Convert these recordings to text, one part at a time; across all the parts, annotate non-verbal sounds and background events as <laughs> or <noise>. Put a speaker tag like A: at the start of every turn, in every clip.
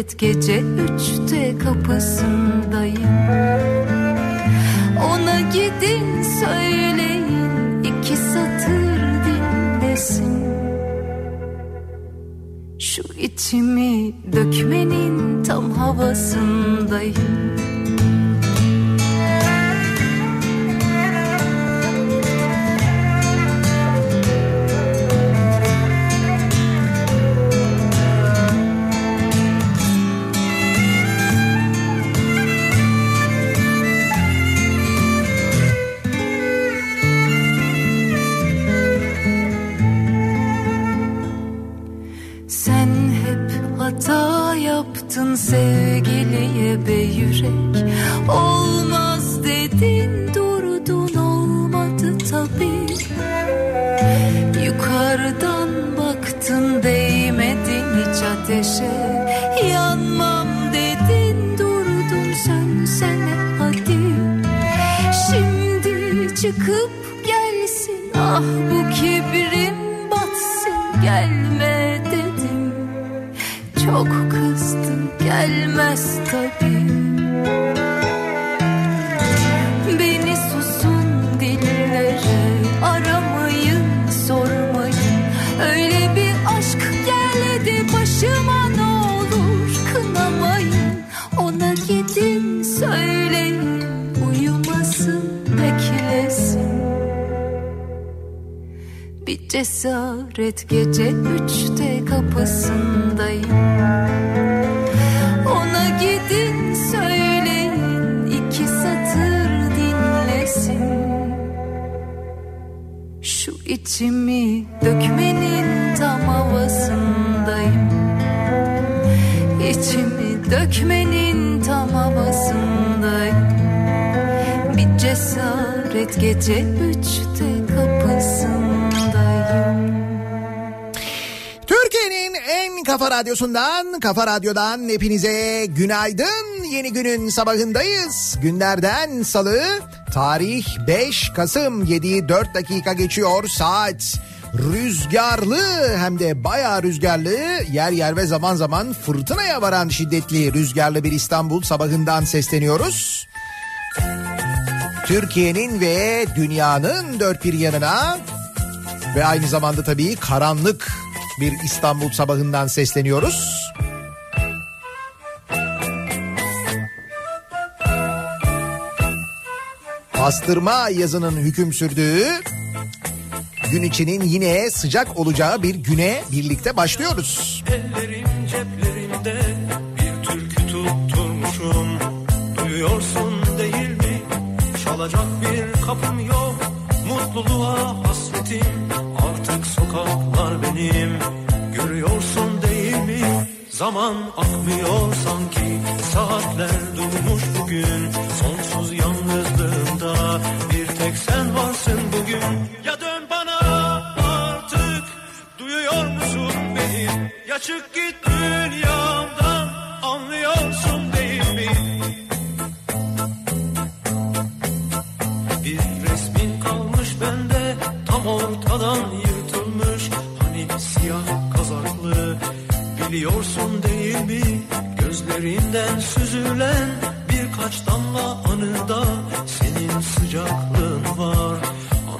A: cesaret gece bir cesaret gece üçte kapısındayım. Ona gidin söyleyin iki satır dinlesin. Şu içimi dökmenin tam havasındayım. İçimi dökmenin tam havasındayım. Bir cesaret gece üçte
B: kafa radyosundan, kafa radyodan hepinize günaydın. Yeni günün sabahındayız. Günlerden salı, tarih 5 Kasım 7 4 dakika geçiyor saat. Rüzgarlı hem de bayağı rüzgarlı yer yer ve zaman zaman fırtınaya varan şiddetli rüzgarlı bir İstanbul sabahından sesleniyoruz. Türkiye'nin ve dünyanın dört bir yanına ve aynı zamanda tabii karanlık bir İstanbul sabahından sesleniyoruz. Pastırma yazının hüküm sürdüğü gün içinin yine sıcak olacağı bir güne birlikte başlıyoruz.
C: Ellerim ceplerimde bir türkü tutturmuşum Duyuyorsun değil mi? Çalacak bir kapım yok Mutluluğa hasretim sokaklar benim. Görüyorsun değil mi? Zaman akmıyor sanki. Saatler durmuş bugün. Sonsuz yalnızlığımda Bir tek sen varsın bugün. Ya dön bana artık. Duyuyor musun beni? Ya çık git Biliyorsun değil mi? Gözlerinden süzülen Birkaç damla anıda Senin sıcaklığın var.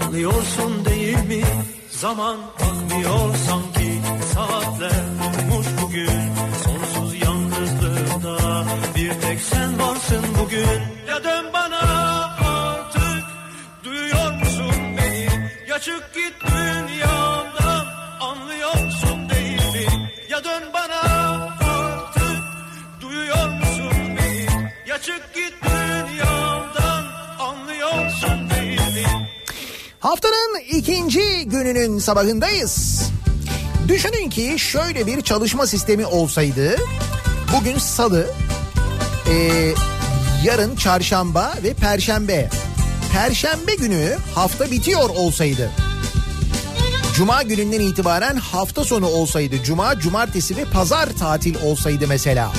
C: Anlıyorsun değil mi? Zaman akmıyor sanki. Saatler durmuş bugün. Sonsuz yalnızlığımda Bir tek sen varsın bugün. Ya dön bana artık. Çık git dünyamdan. Anlıyorsun değil mi? Ya dön bana
B: Haftanın ikinci gününün sabahındayız. Düşünün ki şöyle bir çalışma sistemi olsaydı. Bugün salı, ee, yarın çarşamba ve perşembe. Perşembe günü hafta bitiyor olsaydı. Cuma gününden itibaren hafta sonu olsaydı. Cuma, cumartesi ve pazar tatil olsaydı mesela.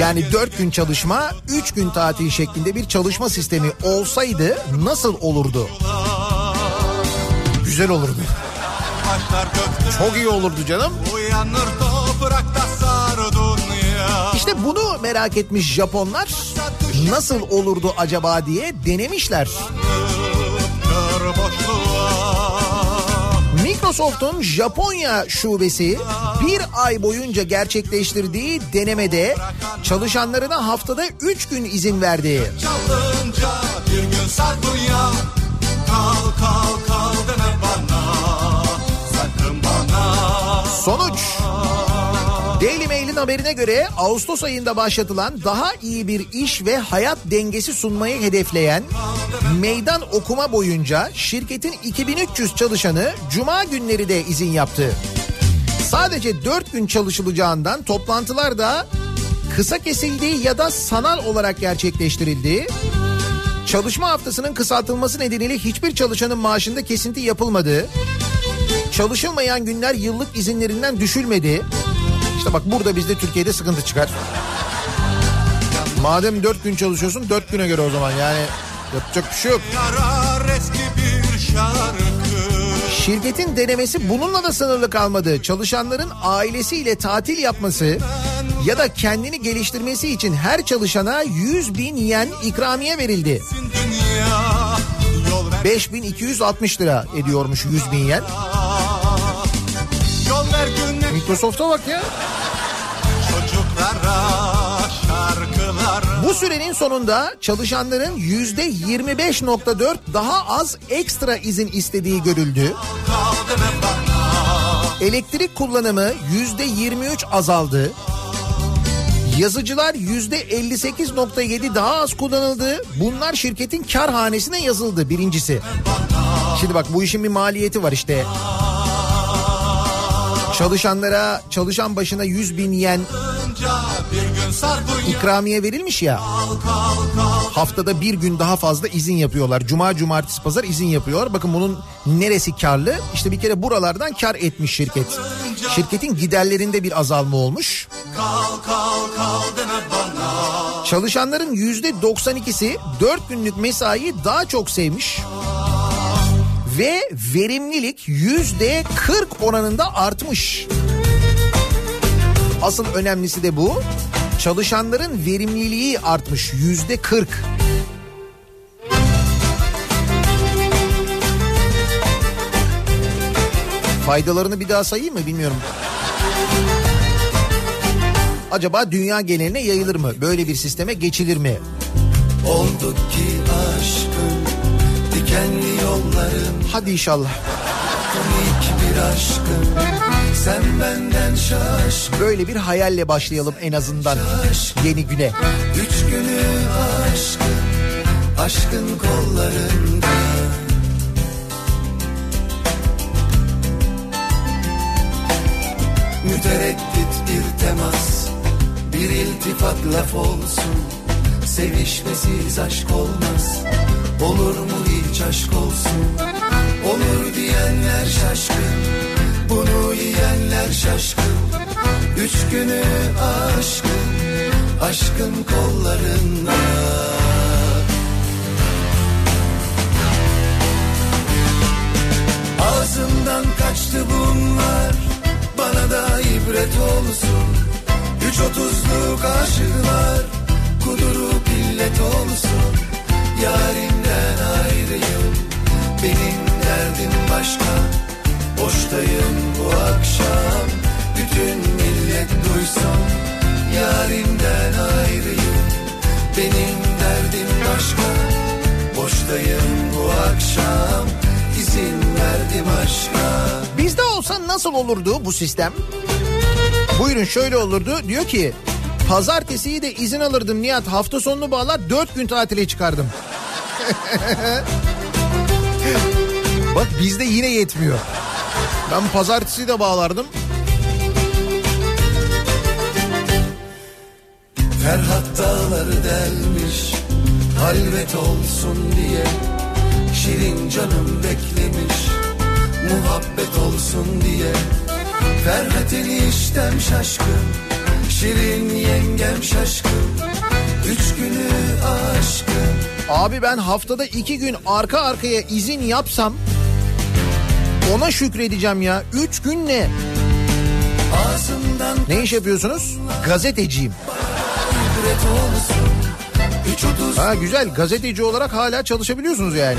B: Yani dört gün çalışma, üç gün tatil şeklinde bir çalışma sistemi olsaydı nasıl olurdu? Güzel olurdu. Çok iyi olurdu canım.
D: uyanır toprakta.
B: İşte bunu merak etmiş Japonlar. Nasıl olurdu acaba diye denemişler.
D: Kör boşluğa
B: Microsoft'un Japonya şubesi bir ay boyunca gerçekleştirdiği denemede çalışanlarına haftada 3 gün izin verdi.
D: Çalınca bir gün sar dünya Kal kal kal deme bana. Sakın bana.
B: Sonuç Mail'in haberine göre Ağustos ayında başlatılan daha iyi bir iş ve hayat dengesi sunmayı hedefleyen meydan okuma boyunca şirketin 2300 çalışanı cuma günleri de izin yaptı. Sadece 4 gün çalışılacağından toplantılar da kısa kesildi ya da sanal olarak gerçekleştirildi. Çalışma haftasının kısaltılması nedeniyle hiçbir çalışanın maaşında kesinti yapılmadı. Çalışılmayan günler yıllık izinlerinden düşülmedi. İşte bak burada bizde Türkiye'de sıkıntı çıkar. Madem dört gün çalışıyorsun dört güne göre o zaman yani yapacak bir şey yok. Şirketin denemesi bununla da sınırlı kalmadı. Çalışanların ailesiyle tatil yapması ya da kendini geliştirmesi için her çalışana 100 bin yen ikramiye verildi.
D: Dünya yol ver
B: 5260 lira ediyormuş 100 bin yen. Microsoft'a bak ya. Bu sürenin sonunda çalışanların yüzde 25.4 daha az ekstra izin istediği görüldü. Elektrik kullanımı yüzde 23 azaldı. Yazıcılar yüzde 58.7 daha az kullanıldı. Bunlar şirketin kar hanesine yazıldı birincisi. Şimdi bak bu işin bir maliyeti var işte. Çalışanlara çalışan başına 100 bin yen ikramiye verilmiş ya. Haftada bir gün daha fazla izin yapıyorlar. Cuma, cumartesi, pazar izin yapıyor. Bakın bunun neresi karlı? İşte bir kere buralardan kar etmiş şirket. Şirketin giderlerinde bir azalma olmuş. Çalışanların yüzde 92'si 4 günlük mesaiyi daha çok sevmiş. Ve verimlilik yüzde 40 oranında artmış. Asıl önemlisi de bu. Çalışanların verimliliği artmış yüzde 40. Faydalarını bir daha sayayım mı bilmiyorum. Acaba dünya geneline yayılır mı? Böyle bir sisteme geçilir mi?
E: Olduk ki aşkın dikenli yolların
B: Hadi inşallah.
E: komik bir aşkın sen benden şaş
B: Böyle bir hayalle başlayalım en azından yeni güne.
E: üç günü aşkın aşkın kollarında. Mütereddit bir temas bir iltifat laf olsun. Sevişmesiz aşk olmaz olur mu hiç aşk olsun? Olur diyenler şaşkın bunu yiyenler şaşkın. Üç günü aşkın aşkın kollarında. Ağzımdan kaçtı bunlar Bana da ibret olsun. Üç otuzluk aşıklar Kudurup illet olsun. Yarimden ayrıyım Benim derdim başka Boştayım bu akşam Bütün millet duysun Yarimden ayrıyım Benim derdim başka Boştayım bu akşam İzin verdim aşka Bizde
B: olsa nasıl olurdu bu sistem? Buyurun şöyle olurdu. Diyor ki pazartesiyi de izin alırdım Nihat. Hafta sonunu bağlar dört gün tatile çıkardım. <laughs> Bak bizde yine yetmiyor. Ben pazartesi de bağlardım.
E: Ferhat dağları delmiş Halvet olsun diye Şirin canım beklemiş. Muhabbet olsun diye Ferhat eniştem şaşkın Şirin yengem şaşkın. Üç günü aşkın.
B: Abi ben haftada iki gün arka arkaya izin yapsam ona şükredeceğim ya. Üç gün ne?
E: Ağzımdan
B: Ne iş yapıyorsunuz? Gazeteciyim. Ha güzel gazeteci olarak hala çalışabiliyorsunuz yani.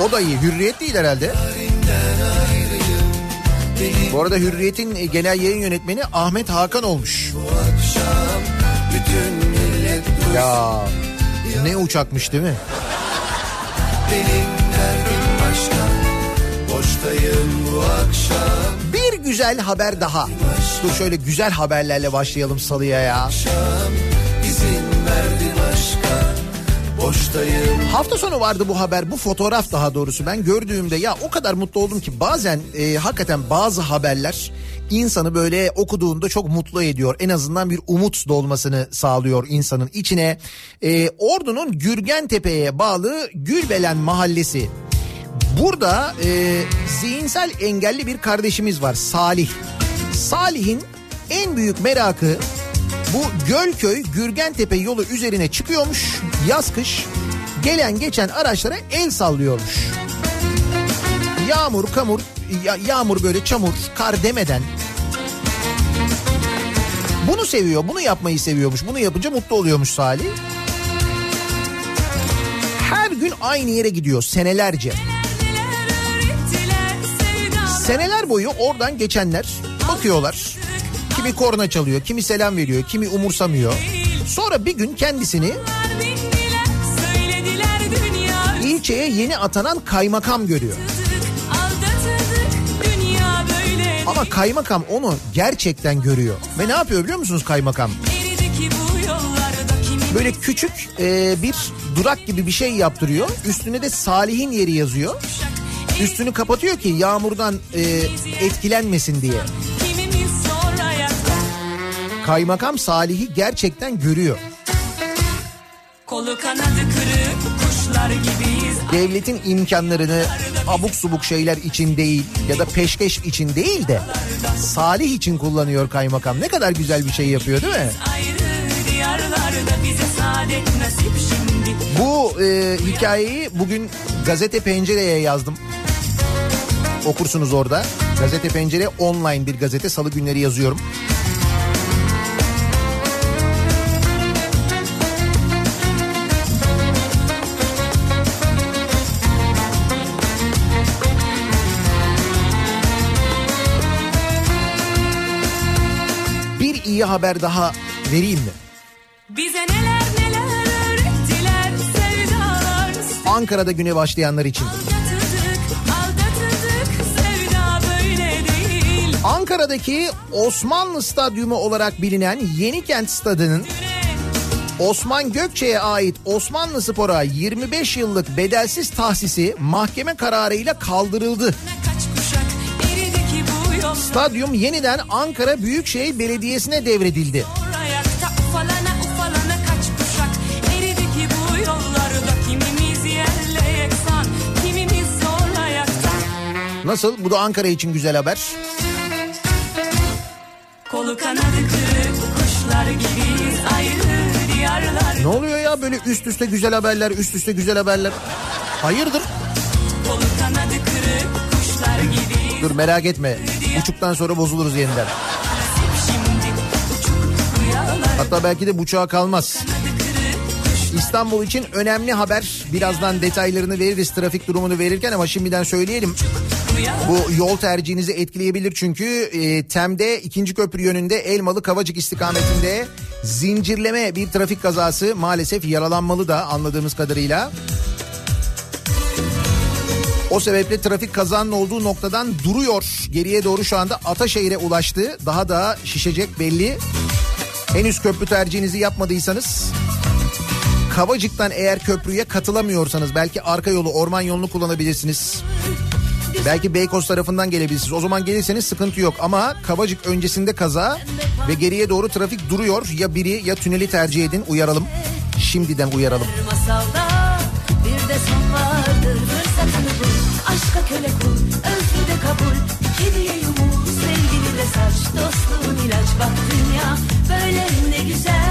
B: O da iyi. Hürriyet değil herhalde. Bu arada Hürriyet'in genel yayın yönetmeni Ahmet Hakan olmuş. Ya ne uçakmış değil mi?
E: Benim
B: Bir güzel haber daha. Dur şöyle güzel haberlerle başlayalım salıya ya. Hafta sonu vardı bu haber, bu fotoğraf daha doğrusu. Ben gördüğümde ya o kadar mutlu oldum ki bazen e, hakikaten bazı haberler insanı böyle okuduğunda çok mutlu ediyor. En azından bir umut dolmasını sağlıyor insanın içine. E, Ordu'nun Gürgentepe'ye bağlı Gülbelen Mahallesi. Burada e, zihinsel engelli bir kardeşimiz var Salih. Salih'in en büyük merakı bu Gölköy Gürgentepe yolu üzerine çıkıyormuş yaz kış gelen geçen araçlara el sallıyormuş. Yağmur, kamur, ya- yağmur böyle çamur, kar demeden bunu seviyor, bunu yapmayı seviyormuş. Bunu yapınca mutlu oluyormuş Salih. Her gün aynı yere gidiyor senelerce. Seneler boyu oradan geçenler bakıyorlar. Kimi korna çalıyor, kimi selam veriyor, kimi umursamıyor. Sonra bir gün kendisini ilçeye yeni atanan kaymakam görüyor. Ama kaymakam onu gerçekten görüyor. Ve ne yapıyor biliyor musunuz kaymakam? Böyle küçük e, bir durak gibi bir şey yaptırıyor. Üstüne de Salih'in yeri yazıyor. Üstünü kapatıyor ki yağmurdan e, etkilenmesin diye. Kaymakam Salih'i gerçekten görüyor.
F: Kolu kanadı kırık kuşlar gibiyiz.
B: Devletin imkanlarını abuk subuk şeyler için değil ya da peşkeş için değil de Salih için kullanıyor kaymakam. Ne kadar güzel bir şey yapıyor değil mi? Bu e, hikayeyi bugün gazete pencereye yazdım. Okursunuz orada. Gazete Pencere online bir gazete. Salı günleri yazıyorum. Bir iyi haber daha vereyim mi?
F: Bize neler neler
B: Ankara'da güne başlayanlar için. Ankara'daki Osmanlı Stadyumu olarak bilinen Yenikent Stadı'nın Osman Gökçe'ye ait Osmanlı Spor'a 25 yıllık bedelsiz tahsisi mahkeme kararıyla kaldırıldı. Stadyum yeniden Ankara Büyükşehir Belediyesi'ne devredildi. Nasıl? Bu da Ankara için güzel haber.
F: kolu kanadı kırık kuşlar gibiyiz ayrı diyarlar
B: Ne oluyor ya böyle üst üste güzel haberler, üst üste güzel haberler? Hayırdır?
F: kolu kanadı kırık kuşlar gibiyiz
B: Dur merak etme. Buçuktan sonra bozuluruz yeniden. Hatta belki de buçuğa kalmaz. İstanbul için önemli haber. Birazdan detaylarını veririz trafik durumunu verirken ama şimdiden söyleyelim. Bu yol tercihinizi etkileyebilir çünkü e, Tem'de ikinci köprü yönünde Elmalı Kavacık istikametinde zincirleme bir trafik kazası maalesef yaralanmalı da anladığımız kadarıyla. O sebeple trafik kazanın olduğu noktadan duruyor. Geriye doğru şu anda Ataşehir'e ulaştı. Daha da şişecek belli. Henüz köprü tercihinizi yapmadıysanız Kavacık'tan eğer köprüye katılamıyorsanız belki arka yolu orman yolunu kullanabilirsiniz. Belki Beykoz tarafından gelebilirsiniz. O zaman gelirseniz sıkıntı yok ama Kavacık öncesinde kaza ve geriye doğru trafik duruyor. Ya biri ya tüneli tercih edin uyaralım. Şimdiden uyaralım.
G: Masalda bir de son vardır Fırsatını bul Aşka köle kul Özgür de kabul Kediye yumul Sevgili de saç Dostluğun ilaç Bak dünya Böyle ne güzel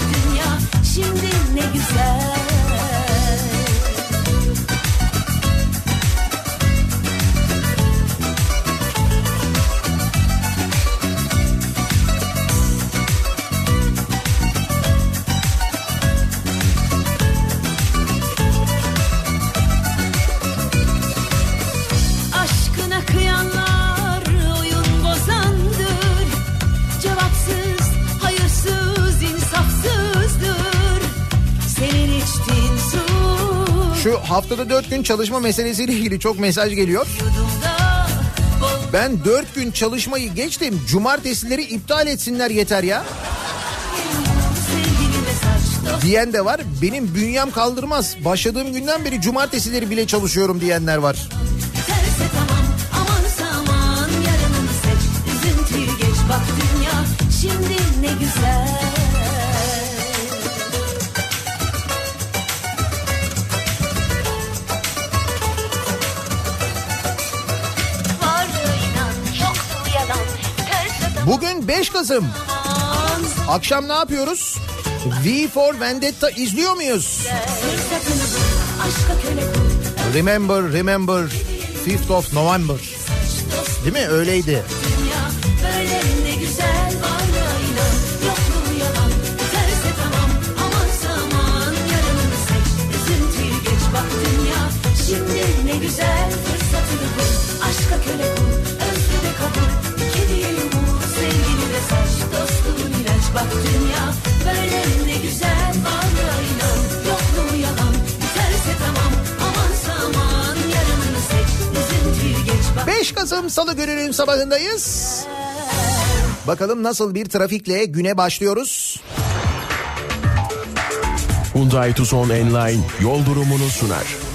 G: dünya. Şimdi ne güzel
B: Haftada dört gün çalışma meselesiyle ilgili çok mesaj geliyor. Ben dört gün çalışmayı geçtim. Cumartesileri iptal etsinler yeter ya. Diyen de var. Benim bünyem kaldırmaz. Başladığım günden beri cumartesileri bile çalışıyorum diyenler var.
G: Şimdi ne güzel
B: Bugün 5 Kasım. Akşam ne yapıyoruz? V for Vendetta izliyor muyuz? Remember, remember 5th of November. Değil mi? Öyleydi.
G: Dünya böyle ne güzel varlığa inan yokluğu yalan terse tamam aman saman yarınını seç üzüntüyü geç bak
B: 5 Kasım Salı gününün sabahındayız. Bakalım nasıl bir trafikle güne başlıyoruz.
H: Hyundai Tucson Enline yol durumunu sunar.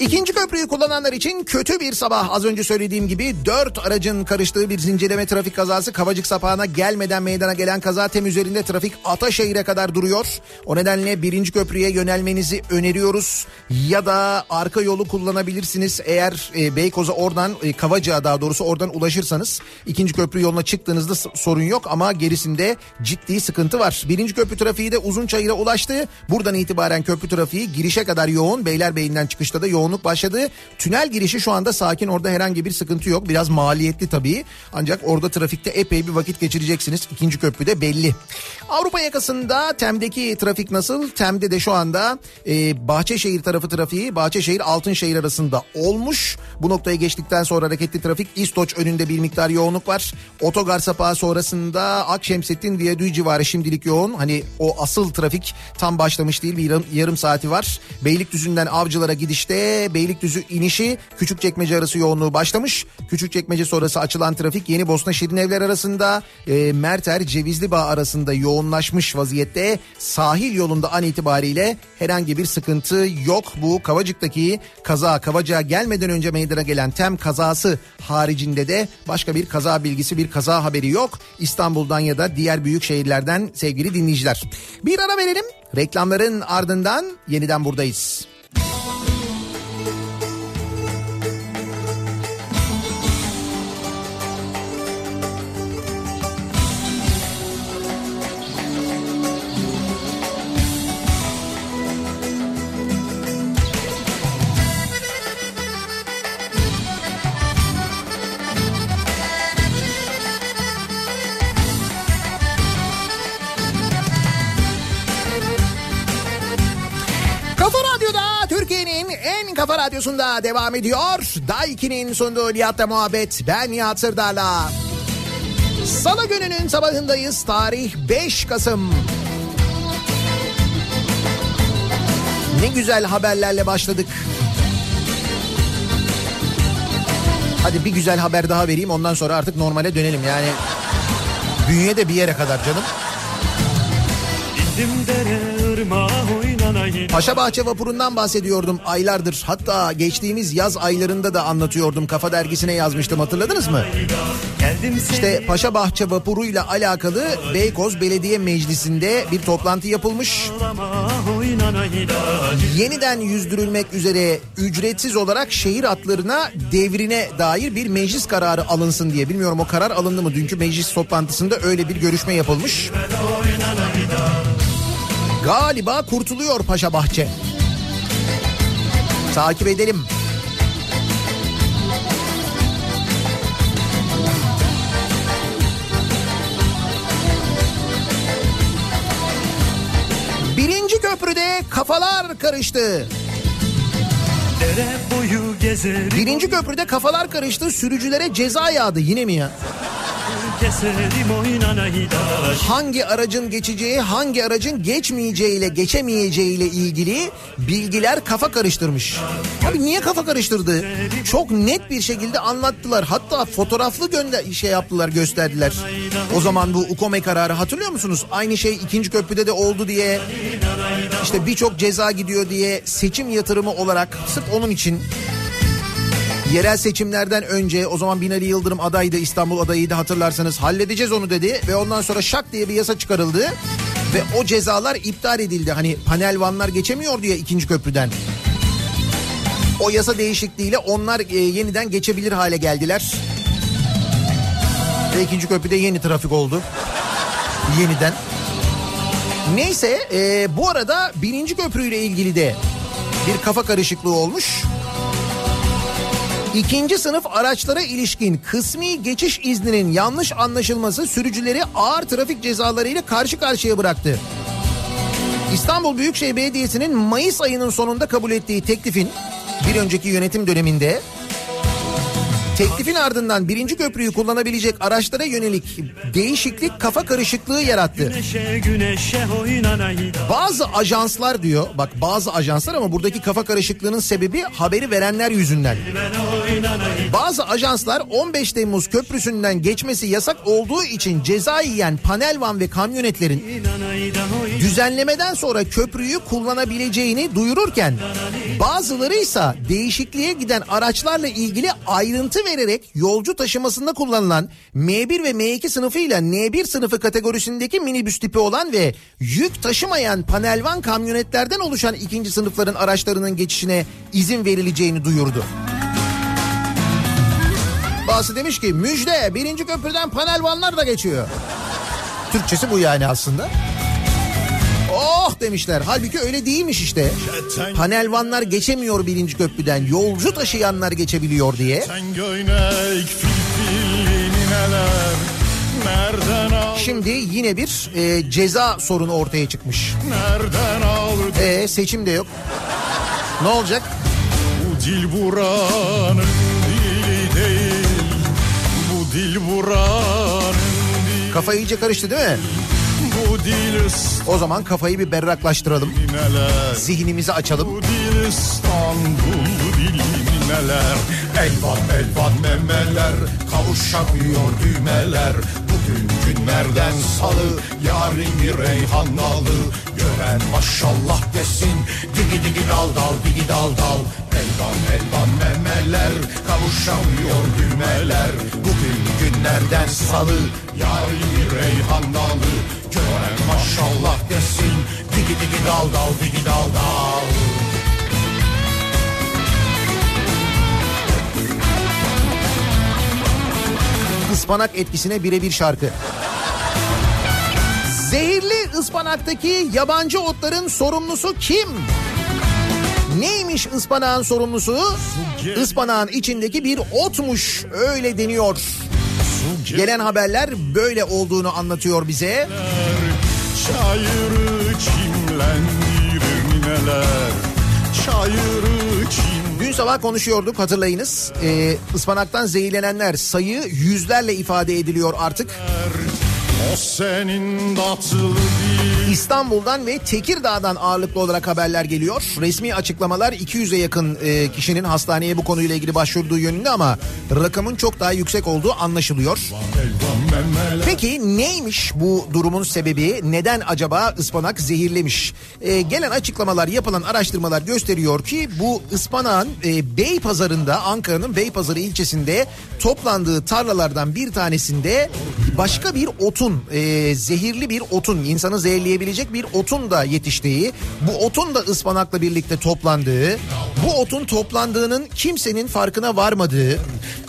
B: İkinci köprüyü kullananlar için kötü bir sabah. Az önce söylediğim gibi dört aracın karıştığı bir zincirleme trafik kazası Kavacık sapağına gelmeden meydana gelen kaza tem üzerinde trafik Ataşehir'e kadar duruyor. O nedenle birinci köprüye yönelmenizi öneriyoruz. Ya da arka yolu kullanabilirsiniz. Eğer e, Beykoz'a oradan e, Kavacık'a daha doğrusu oradan ulaşırsanız ikinci köprü yoluna çıktığınızda sorun yok ama gerisinde ciddi sıkıntı var. Birinci köprü trafiği de Uzunçayır'a ulaştı. Buradan itibaren köprü trafiği girişe kadar yoğun. Beylerbeyi'nden çıkışta da yoğunluk başladı. Tünel girişi şu anda sakin. Orada herhangi bir sıkıntı yok. Biraz maliyetli tabii. Ancak orada trafikte epey bir vakit geçireceksiniz. İkinci köprüde belli. Avrupa yakasında Tem'deki trafik nasıl? Tem'de de şu anda e, Bahçeşehir tarafı trafiği Bahçeşehir Altınşehir arasında olmuş. Bu noktayı geçtikten sonra hareketli trafik İstoç önünde bir miktar yoğunluk var. Otogar sapağı sonrasında Akşemsettin Viyadüğü civarı şimdilik yoğun. Hani o asıl trafik tam başlamış değil bir yarım, yarım saati var. Beylikdüzü'nden Avcılar'a gidişte Beylikdüzü inişi Küçükçekmece arası yoğunluğu başlamış. Küçükçekmece sonrası açılan trafik Yeni Bosna Şirinevler arasında e, Merter Cevizli Bağ arasında yoğunlaşmış vaziyette. Sahil yolunda an itibariyle herhangi bir sıkıntı yok. Bu Kavacık'taki kaza Kavacık'a gelmeden önce meydana gelen tem kazası haricinde de başka bir kaza bilgisi bir kaza haberi yok. İstanbul'dan ya da diğer büyük şehirlerden sevgili dinleyiciler. Bir ara verelim. Reklamların ardından yeniden buradayız. Radyosunda devam ediyor. Daiki'nin sunduğu Nihat'la muhabbet. Ben Nihat Sırdar'la. Salı gününün sabahındayız. Tarih 5 Kasım. Ne güzel haberlerle başladık. Hadi bir güzel haber daha vereyim ondan sonra artık normale dönelim yani. Bünye de bir yere kadar canım.
C: İndim dere oynanayım
B: Paşabahçe vapurundan bahsediyordum aylardır. Hatta geçtiğimiz yaz aylarında da anlatıyordum. Kafa dergisine yazmıştım hatırladınız mı? İşte Paşabahçe vapuruyla alakalı Beykoz Belediye Meclisi'nde bir toplantı yapılmış. Yeniden yüzdürülmek üzere ücretsiz olarak şehir hatlarına devrine dair bir meclis kararı alınsın diye. Bilmiyorum o karar alındı mı? Dünkü meclis toplantısında öyle bir görüşme yapılmış. Galiba kurtuluyor Paşabahçe. Takip edelim. Birinci köprüde kafalar karıştı. Birinci köprüde kafalar karıştı. Sürücülere ceza yağdı. Yine mi ya? Hangi aracın geçeceği, hangi aracın geçmeyeceğiyle, geçemeyeceğiyle ilgili bilgiler kafa karıştırmış. Abi niye kafa karıştırdı? Çok net bir şekilde anlattılar. Hatta fotoğraflı gönder şey yaptılar, gösterdiler. O zaman bu UKOME kararı hatırlıyor musunuz? Aynı şey ikinci köprüde de oldu diye işte birçok ceza gidiyor diye seçim yatırımı olarak sırf onun için Yerel seçimlerden önce o zaman Binali Yıldırım adaydı İstanbul adayıydı hatırlarsanız halledeceğiz onu dedi ve ondan sonra şak diye bir yasa çıkarıldı ve o cezalar iptal edildi. Hani panel vanlar geçemiyor diye ikinci köprüden. O yasa değişikliğiyle onlar e, yeniden geçebilir hale geldiler. Ve ikinci köprüde yeni trafik oldu. Yeniden. Neyse e, bu arada birinci köprüyle ilgili de bir kafa karışıklığı olmuş. İkinci sınıf araçlara ilişkin kısmi geçiş izninin yanlış anlaşılması sürücüleri ağır trafik cezalarıyla karşı karşıya bıraktı. İstanbul Büyükşehir Belediyesi'nin Mayıs ayının sonunda kabul ettiği teklifin bir önceki yönetim döneminde teklifin ardından birinci köprüyü kullanabilecek araçlara yönelik değişiklik kafa karışıklığı yarattı. Bazı ajanslar diyor bak bazı ajanslar ama buradaki kafa karışıklığının sebebi haberi verenler yüzünden. Bazı ajanslar 15 Temmuz köprüsünden geçmesi yasak olduğu için ceza yiyen panel van ve kamyonetlerin düzenlemeden sonra köprüyü kullanabileceğini duyururken bazıları ise değişikliğe giden araçlarla ilgili ayrıntı vererek yolcu taşımasında kullanılan M1 ve M2 sınıfıyla N1 sınıfı kategorisindeki minibüs tipi olan ve yük taşımayan panel van kamyonetlerden oluşan ikinci sınıfların araçlarının geçişine izin verileceğini duyurdu. Bazı demiş ki müjde birinci köprüden panel vanlar da geçiyor. Türkçesi bu yani aslında. Oh demişler. Halbuki öyle değilmiş işte. Panel vanlar geçemiyor birinci köprüden. Yolcu taşıyanlar geçebiliyor diye. Şimdi yine bir e, ceza sorunu ortaya çıkmış. E seçim de yok. Ne olacak?
I: Bu dil buranın dili değil Bu dil buranın dili
B: Kafa iyice karıştı değil mi?
I: Dil
B: O zaman kafayı bir berraklaştıralım. Zihnimizi açalım.
I: Bu dil İstanbul dili neler Elvan elvan memeler. Kavuşamıyor düğmeler. Bugün günlerden salı Yarın bir reyhannalı Gören maşallah desin. Digi digi dal dal digi dal dal. Elvan elvan memeler. Kavuşamıyor düğmeler. Bugün günlerden salı Yarın bir reyhannalı Gören maşallah desin. Digi digi dal dal digi dal dal
B: Ispanak etkisine birebir şarkı. Zehirli ıspanaktaki yabancı otların sorumlusu kim? Neymiş ıspanağın sorumlusu? Ispanağın içindeki bir otmuş öyle deniyor. Gelen haberler böyle olduğunu anlatıyor bize.
I: Çayırı çimlendirir nineler Çayırı çimlendirir
B: Dün sabah konuşuyorduk hatırlayınız. Ee, ıspanaktan zehirlenenler sayı yüzlerle ifade ediliyor artık.
I: O senin tatlı dil
B: İstanbul'dan ve Tekirdağ'dan ağırlıklı olarak haberler geliyor. Resmi açıklamalar 200'e yakın e, kişinin hastaneye bu konuyla ilgili başvurduğu yönünde ama rakamın çok daha yüksek olduğu anlaşılıyor. Peki neymiş bu durumun sebebi? Neden acaba ıspanak zehirlemiş? Ee, gelen açıklamalar, yapılan araştırmalar gösteriyor ki bu ıspanağın e, Beypazarı'nda, Ankara'nın Beypazarı ilçesinde toplandığı tarlalardan bir tanesinde başka bir otun, e, zehirli bir otun, insanı zehirleyebilecek bir otun da yetiştiği, bu otun da ıspanakla birlikte toplandığı, bu otun toplandığının kimsenin farkına varmadığı,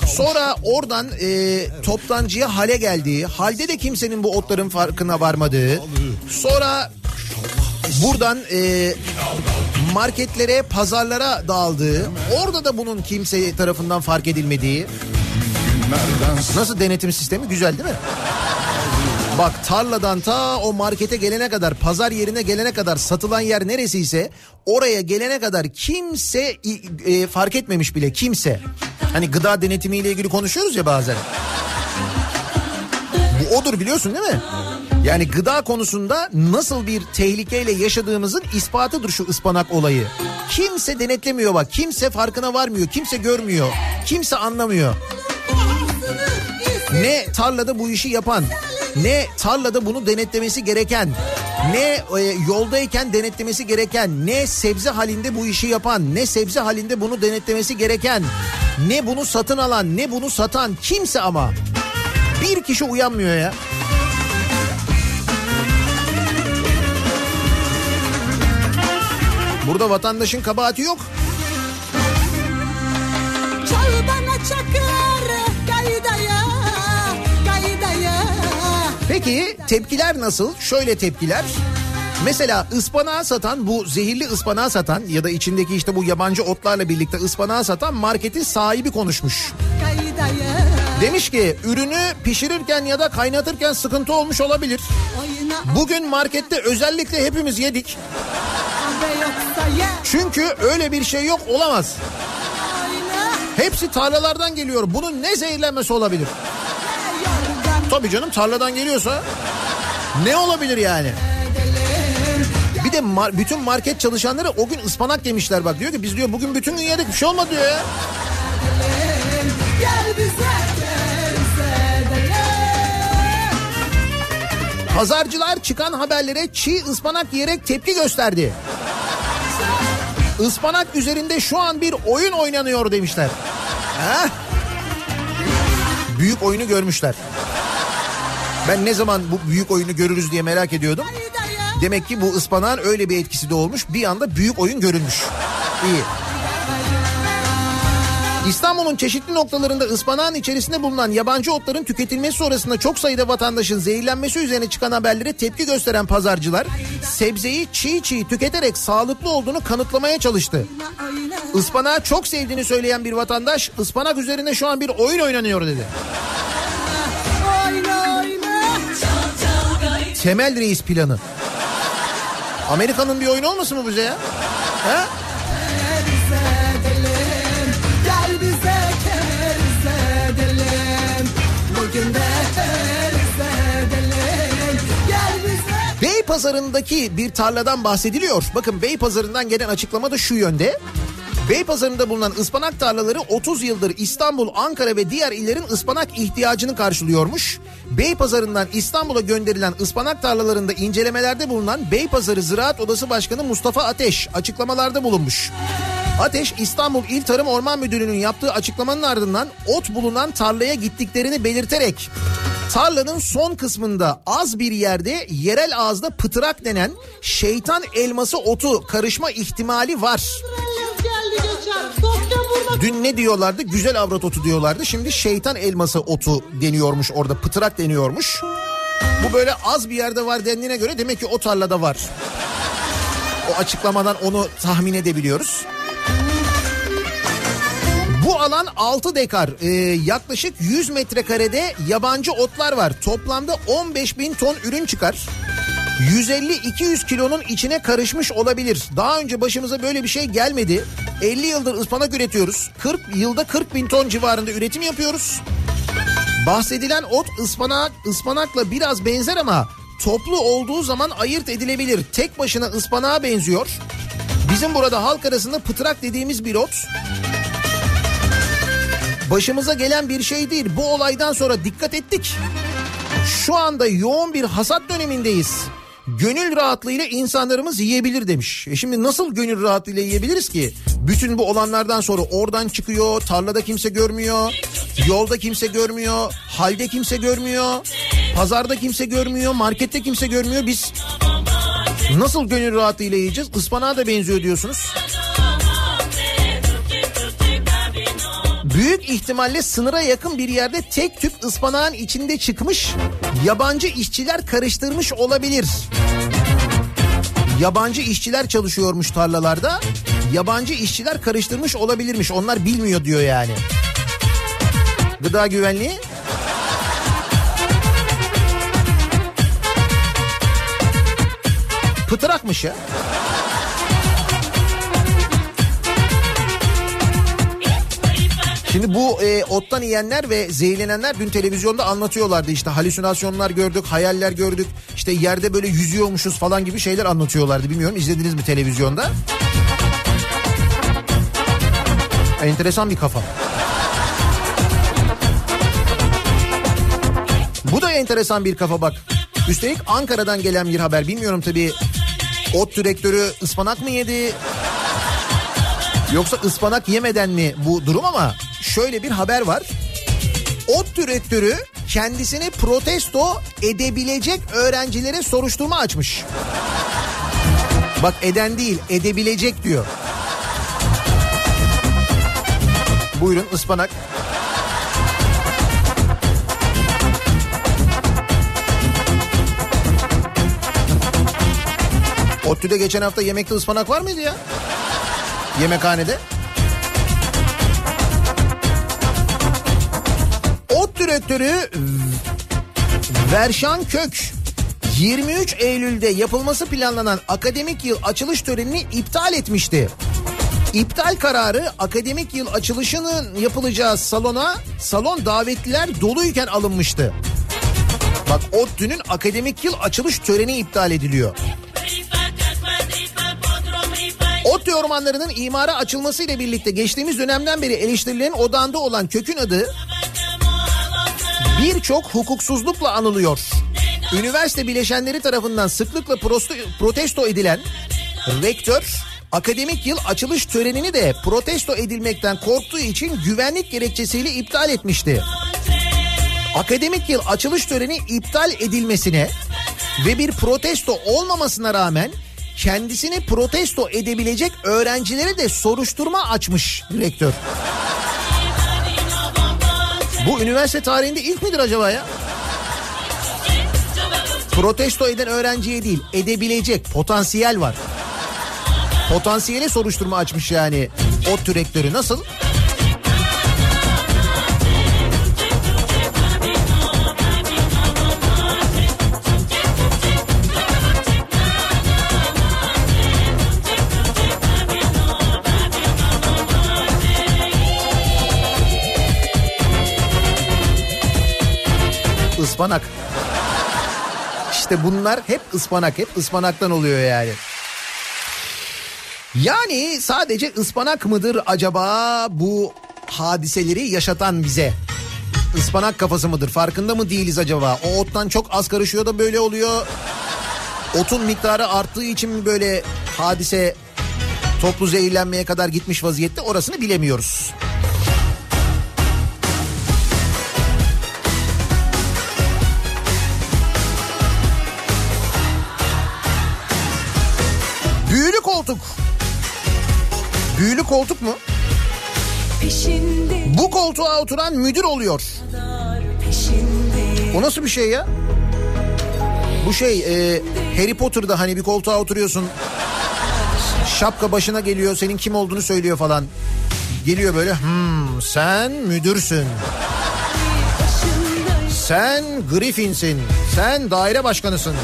B: sonra oradan e, toptancıya hale geldiği, halde de kimsenin bu otların farkına varmadığı, sonra buradan e, marketlere, pazarlara dağıldığı, orada da bunun kimse tarafından fark edilmediği, Nasıl denetim sistemi güzel değil mi? Bak tarladan ta o markete gelene kadar, pazar yerine gelene kadar satılan yer neresiyse oraya gelene kadar kimse e, fark etmemiş bile kimse. Hani gıda denetimiyle ilgili konuşuyoruz ya bazen. Bu odur biliyorsun değil mi? Yani gıda konusunda nasıl bir tehlikeyle yaşadığımızın ispatıdır şu ıspanak olayı. Kimse denetlemiyor bak. Kimse farkına varmıyor. Kimse görmüyor. Kimse anlamıyor. Ne tarlada bu işi yapan, ne tarlada bunu denetlemesi gereken, ne e, yoldayken denetlemesi gereken, ne sebze halinde bu işi yapan, ne sebze halinde bunu denetlemesi gereken, ne bunu satın alan, ne bunu satan kimse ama bir kişi uyanmıyor ya. Burada vatandaşın kabahati yok.
G: Çal bana çakır
B: Peki tepkiler nasıl? Şöyle tepkiler. Mesela ıspanağı satan bu zehirli ıspanağı satan ya da içindeki işte bu yabancı otlarla birlikte ıspanağı satan marketin sahibi konuşmuş. Demiş ki ürünü pişirirken ya da kaynatırken sıkıntı olmuş olabilir. Bugün markette özellikle hepimiz yedik. Çünkü öyle bir şey yok olamaz. Hepsi tarlalardan geliyor. Bunun ne zehirlenmesi olabilir? Tabii canım tarladan geliyorsa ne olabilir yani? Bir de mar- bütün market çalışanları o gün ıspanak yemişler bak diyor ki biz diyor bugün bütün gün yedik bir şey olmadı diyor ya. Pazarcılar çıkan haberlere çiğ ıspanak yiyerek tepki gösterdi. Ispanak üzerinde şu an bir oyun oynanıyor demişler. Heh. Büyük oyunu görmüşler. Ben ne zaman bu büyük oyunu görürüz diye merak ediyordum. Demek ki bu ıspanağın öyle bir etkisi de olmuş. Bir anda büyük oyun görülmüş. İyi. İstanbul'un çeşitli noktalarında ıspanağın içerisinde bulunan yabancı otların tüketilmesi sonrasında çok sayıda vatandaşın zehirlenmesi üzerine çıkan haberlere tepki gösteren pazarcılar sebzeyi çiğ çiğ tüketerek sağlıklı olduğunu kanıtlamaya çalıştı. Ispanağı çok sevdiğini söyleyen bir vatandaş ıspanak üzerinde şu an bir oyun oynanıyor dedi.
G: oyna oyna
B: Temel reis planı. Amerika'nın bir oyunu olmasın mı bize ya? Bey pazarındaki bir tarladan bahsediliyor. Bakın Bey pazarından gelen açıklama da şu yönde. Bey pazarında bulunan ıspanak tarlaları 30 yıldır İstanbul, Ankara ve diğer illerin ıspanak ihtiyacını karşılıyormuş. Bey pazarından İstanbul'a gönderilen ıspanak tarlalarında incelemelerde bulunan Bey Pazarı Ziraat Odası Başkanı Mustafa Ateş açıklamalarda bulunmuş. Ateş İstanbul İl Tarım Orman Müdürlüğü'nün yaptığı açıklamanın ardından ot bulunan tarlaya gittiklerini belirterek tarlanın son kısmında az bir yerde yerel ağızda pıtırak denen şeytan elması otu karışma ihtimali var. Dün ne diyorlardı? Güzel avrat otu diyorlardı. Şimdi şeytan elması otu deniyormuş orada. Pıtırak deniyormuş. Bu böyle az bir yerde var dendiğine göre demek ki o tarlada var. O açıklamadan onu tahmin edebiliyoruz. Bu alan 6 dekar. Ee, yaklaşık 100 metrekarede yabancı otlar var. Toplamda 15 bin ton ürün çıkar. 150-200 kilonun içine karışmış olabilir. Daha önce başımıza böyle bir şey gelmedi. 50 yıldır ıspanak üretiyoruz. 40 yılda 40 bin ton civarında üretim yapıyoruz. Bahsedilen ot ıspanak, ıspanakla biraz benzer ama toplu olduğu zaman ayırt edilebilir. Tek başına ıspanağa benziyor. Bizim burada halk arasında pıtrak dediğimiz bir ot. Başımıza gelen bir şey değil. Bu olaydan sonra dikkat ettik. Şu anda yoğun bir hasat dönemindeyiz. Gönül rahatlığıyla insanlarımız yiyebilir demiş. E şimdi nasıl gönül rahatlığıyla yiyebiliriz ki? Bütün bu olanlardan sonra oradan çıkıyor, tarlada kimse görmüyor, yolda kimse görmüyor, halde kimse görmüyor, pazarda kimse görmüyor, markette kimse görmüyor. Biz nasıl gönül rahatlığıyla yiyeceğiz? Ispanağa da benziyor diyorsunuz. Büyük ihtimalle sınıra yakın bir yerde tek tüp ıspanağın içinde çıkmış yabancı işçiler karıştırmış olabilir. Yabancı işçiler çalışıyormuş tarlalarda. Yabancı işçiler karıştırmış olabilirmiş. Onlar bilmiyor diyor yani. Gıda güvenliği Pıtırakmış ya. Şimdi bu e, ottan yiyenler ve zehirlenenler dün televizyonda anlatıyorlardı işte halüsinasyonlar gördük, hayaller gördük. işte yerde böyle yüzüyormuşuz falan gibi şeyler anlatıyorlardı. Bilmiyorum izlediniz mi televizyonda? Enteresan bir kafa. Bu da enteresan bir kafa bak. Üstelik Ankara'dan gelen bir haber. Bilmiyorum tabii ot direktörü ıspanak mı yedi? Yoksa ıspanak yemeden mi bu durum ama şöyle bir haber var. Ot direktörü kendisini protesto edebilecek öğrencilere soruşturma açmış. Bak eden değil edebilecek diyor. Buyurun ıspanak. ODTÜ'de geçen hafta yemekte ıspanak var mıydı ya? Yemekhanede. Direktörü Verşan Kök 23 Eylül'de yapılması planlanan akademik yıl açılış törenini iptal etmişti. İptal kararı akademik yıl açılışının yapılacağı salona salon davetliler doluyken alınmıştı. Bak ODTÜ'nün akademik yıl açılış töreni iptal ediliyor. ODTÜ ormanlarının imara açılmasıyla birlikte geçtiğimiz dönemden beri eleştirilerin odağında olan kökün adı birçok hukuksuzlukla anılıyor. Üniversite bileşenleri tarafından sıklıkla protesto edilen rektör akademik yıl açılış törenini de protesto edilmekten korktuğu için güvenlik gerekçesiyle iptal etmişti. Akademik yıl açılış töreni iptal edilmesine ve bir protesto olmamasına rağmen kendisini protesto edebilecek öğrencilere de soruşturma açmış rektör. Bu üniversite tarihinde ilk midir acaba ya? Protesto eden öğrenciye değil, edebilecek potansiyel var. Potansiyeli soruşturma açmış yani o direktörü nasıl? Ispanak. İşte bunlar hep ıspanak, hep ıspanaktan oluyor yani. Yani sadece ıspanak mıdır acaba bu hadiseleri yaşatan bize? Ispanak kafası mıdır? Farkında mı değiliz acaba? O ottan çok az karışıyor da böyle oluyor. Otun miktarı arttığı için mi böyle hadise toplu zehirlenmeye kadar gitmiş vaziyette orasını bilemiyoruz. Koltuk. Büyülü koltuk mu? Bu koltuğa oturan müdür oluyor. O nasıl bir şey ya? Bu şey e, Harry Potter'da hani bir koltuğa oturuyorsun. Şapka başına geliyor senin kim olduğunu söylüyor falan. Geliyor böyle hmm, sen müdürsün. Sen Griffin'sin. Sen daire başkanısın.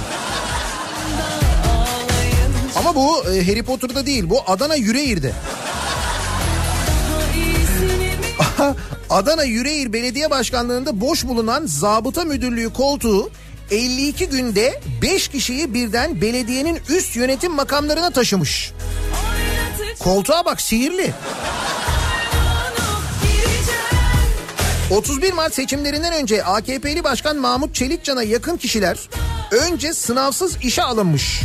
B: Ama bu e, Harry Potter'da değil bu Adana Yüreğir'de. <laughs> Adana Yüreğir Belediye Başkanlığı'nda boş bulunan zabıta müdürlüğü koltuğu 52 günde 5 kişiyi birden belediyenin üst yönetim makamlarına taşımış. Koltuğa bak sihirli. 31 Mart seçimlerinden önce AKP'li Başkan Mahmut Çelikcan'a yakın kişiler önce sınavsız işe alınmış.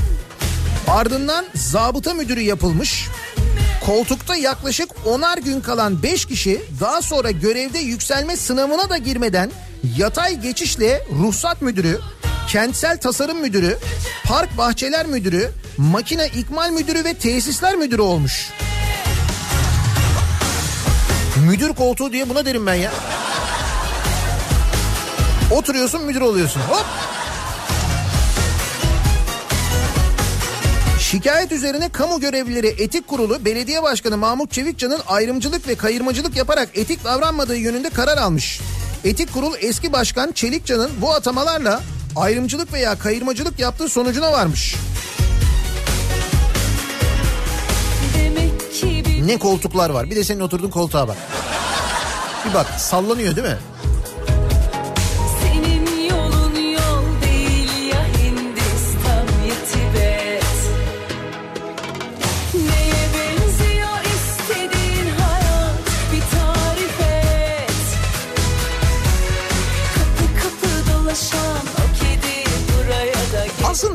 B: Ardından zabıta müdürü yapılmış. Koltukta yaklaşık 10'ar gün kalan 5 kişi daha sonra görevde yükselme sınavına da girmeden yatay geçişle ruhsat müdürü, kentsel tasarım müdürü, park bahçeler müdürü, makine ikmal müdürü ve tesisler müdürü olmuş. Müdür koltuğu diye buna derim ben ya. Oturuyorsun müdür oluyorsun. Hop. Şikayet üzerine kamu görevlileri etik kurulu belediye başkanı Mahmut Çevikcan'ın ayrımcılık ve kayırmacılık yaparak etik davranmadığı yönünde karar almış. Etik kurul eski başkan Çelikcan'ın bu atamalarla ayrımcılık veya kayırmacılık yaptığı sonucuna varmış. Ne koltuklar var bir de senin oturduğun koltuğa bak. Bir bak sallanıyor değil mi?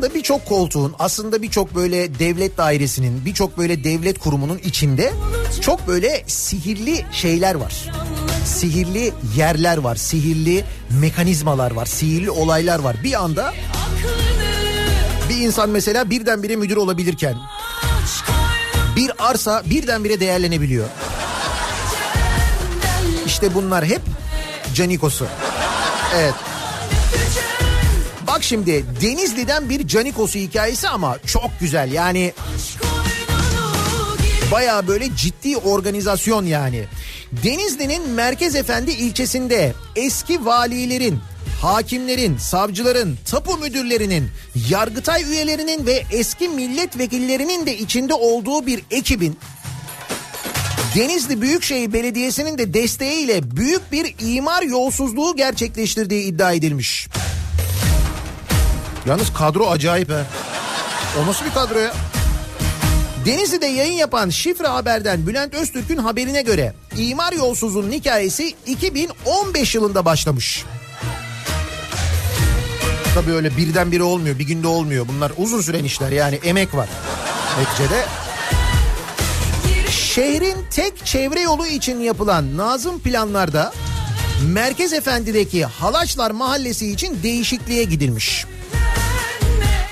B: Aslında birçok koltuğun, aslında birçok böyle devlet dairesinin, birçok böyle devlet kurumunun içinde çok böyle sihirli şeyler var. Sihirli yerler var, sihirli mekanizmalar var, sihirli olaylar var. Bir anda bir insan mesela birdenbire müdür olabilirken bir arsa birdenbire değerlenebiliyor. İşte bunlar hep Canikos'u. Evet. Bak şimdi Denizli'den bir Canikos'u hikayesi ama çok güzel. Yani Baya böyle ciddi organizasyon yani. Denizli'nin Merkez Efendi ilçesinde eski valilerin, hakimlerin, savcıların, tapu müdürlerinin, yargıtay üyelerinin ve eski milletvekillerinin de içinde olduğu bir ekibin Denizli Büyükşehir Belediyesi'nin de desteğiyle büyük bir imar yolsuzluğu gerçekleştirdiği iddia edilmiş. Yalnız kadro acayip ha. O nasıl bir kadro ya? Denizli'de yayın yapan Şifre Haber'den Bülent Öztürk'ün haberine göre imar yolsuzluğunun hikayesi 2015 yılında başlamış. Tabii öyle birdenbire olmuyor, bir günde olmuyor. Bunlar uzun süren işler yani emek var neticede. Şehrin tek çevre yolu için yapılan nazım planlarda Merkez Efendi'deki Halaçlar Mahallesi için değişikliğe gidilmiş.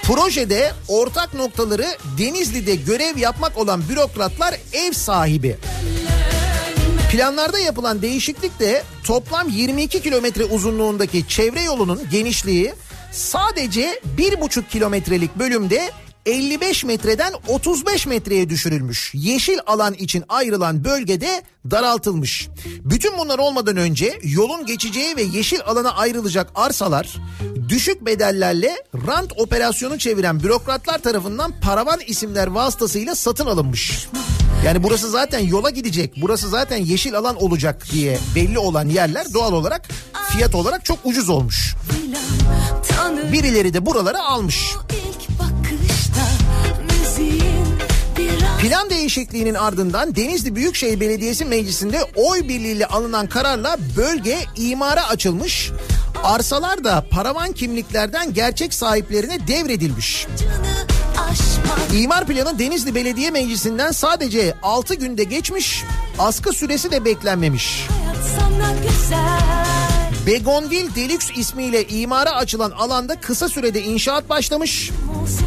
B: Projede ortak noktaları Denizli'de görev yapmak olan bürokratlar ev sahibi. Planlarda yapılan değişiklikte toplam 22 kilometre uzunluğundaki çevre yolunun genişliği sadece 1,5 kilometrelik bölümde 55 metreden 35 metreye düşürülmüş. Yeşil alan için ayrılan bölgede daraltılmış. Bütün bunlar olmadan önce yolun geçeceği ve yeşil alana ayrılacak arsalar düşük bedellerle rant operasyonu çeviren bürokratlar tarafından paravan isimler vasıtasıyla satın alınmış. Yani burası zaten yola gidecek, burası zaten yeşil alan olacak diye belli olan yerler doğal olarak fiyat olarak çok ucuz olmuş. Birileri de buraları almış. Plan değişikliğinin ardından Denizli Büyükşehir Belediyesi Meclisi'nde oy birliğiyle alınan kararla bölge imara açılmış. Arsalar da paravan kimliklerden gerçek sahiplerine devredilmiş. İmar planı Denizli Belediye Meclisi'nden sadece 6 günde geçmiş. Askı süresi de beklenmemiş. Begonville Deluxe ismiyle imara açılan alanda kısa sürede inşaat başlamış.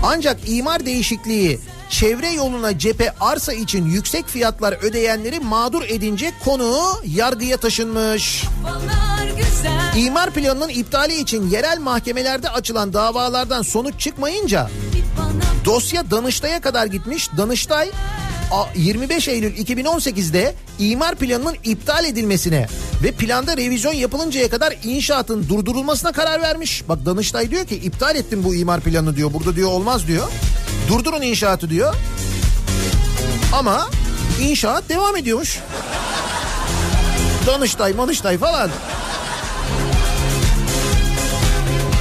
B: Ancak imar değişikliği çevre yoluna cephe arsa için yüksek fiyatlar ödeyenleri mağdur edince konu yargıya taşınmış. İmar planının iptali için yerel mahkemelerde açılan davalardan sonuç çıkmayınca dosya Danıştay'a kadar gitmiş. Danıştay a- 25 Eylül 2018'de imar planının iptal edilmesine ve planda revizyon yapılıncaya kadar inşaatın durdurulmasına karar vermiş. Bak Danıştay diyor ki iptal ettim bu imar planını diyor. Burada diyor olmaz diyor. Durdurun inşaatı diyor. Ama inşaat devam ediyormuş. Danıştay manıştay falan.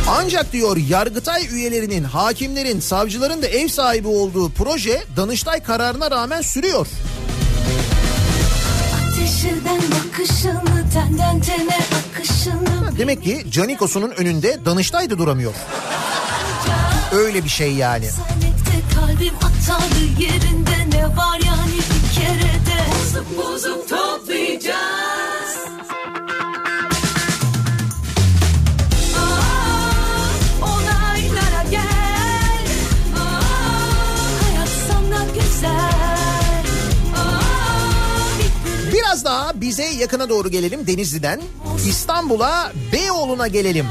B: Ancak diyor Yargıtay üyelerinin, hakimlerin, savcıların da ev sahibi olduğu proje Danıştay kararına rağmen sürüyor.
G: Ateş eden bakışını tenden tene akışını
B: Demek ki Canikos'unun önünde Danıştay da duramıyor. Öyle bir şey yani.
G: Sanette kalbim atarlı yerinde ne var yani bir kerede Bozup bozup toplayacağız Aa, Olaylara gel Aa, Hayat sana güzel bir
B: Biraz daha bize yakına doğru gelelim Denizli'den. İstanbul'a Beyoğlu'na gelelim.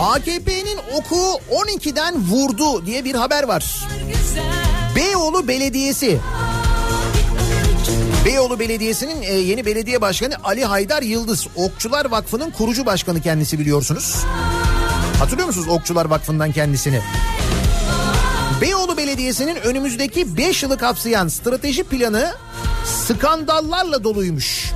B: AKP'nin oku 12'den vurdu diye bir haber var. Beyoğlu Belediyesi. Beyoğlu Belediyesi'nin e, yeni belediye başkanı Ali Haydar Yıldız. Okçular Vakfı'nın kurucu başkanı kendisi biliyorsunuz. Hatırlıyor musunuz Okçular Vakfı'ndan kendisini? Beyoğlu Belediyesi'nin önümüzdeki 5 yılı kapsayan strateji planı skandallarla doluymuş.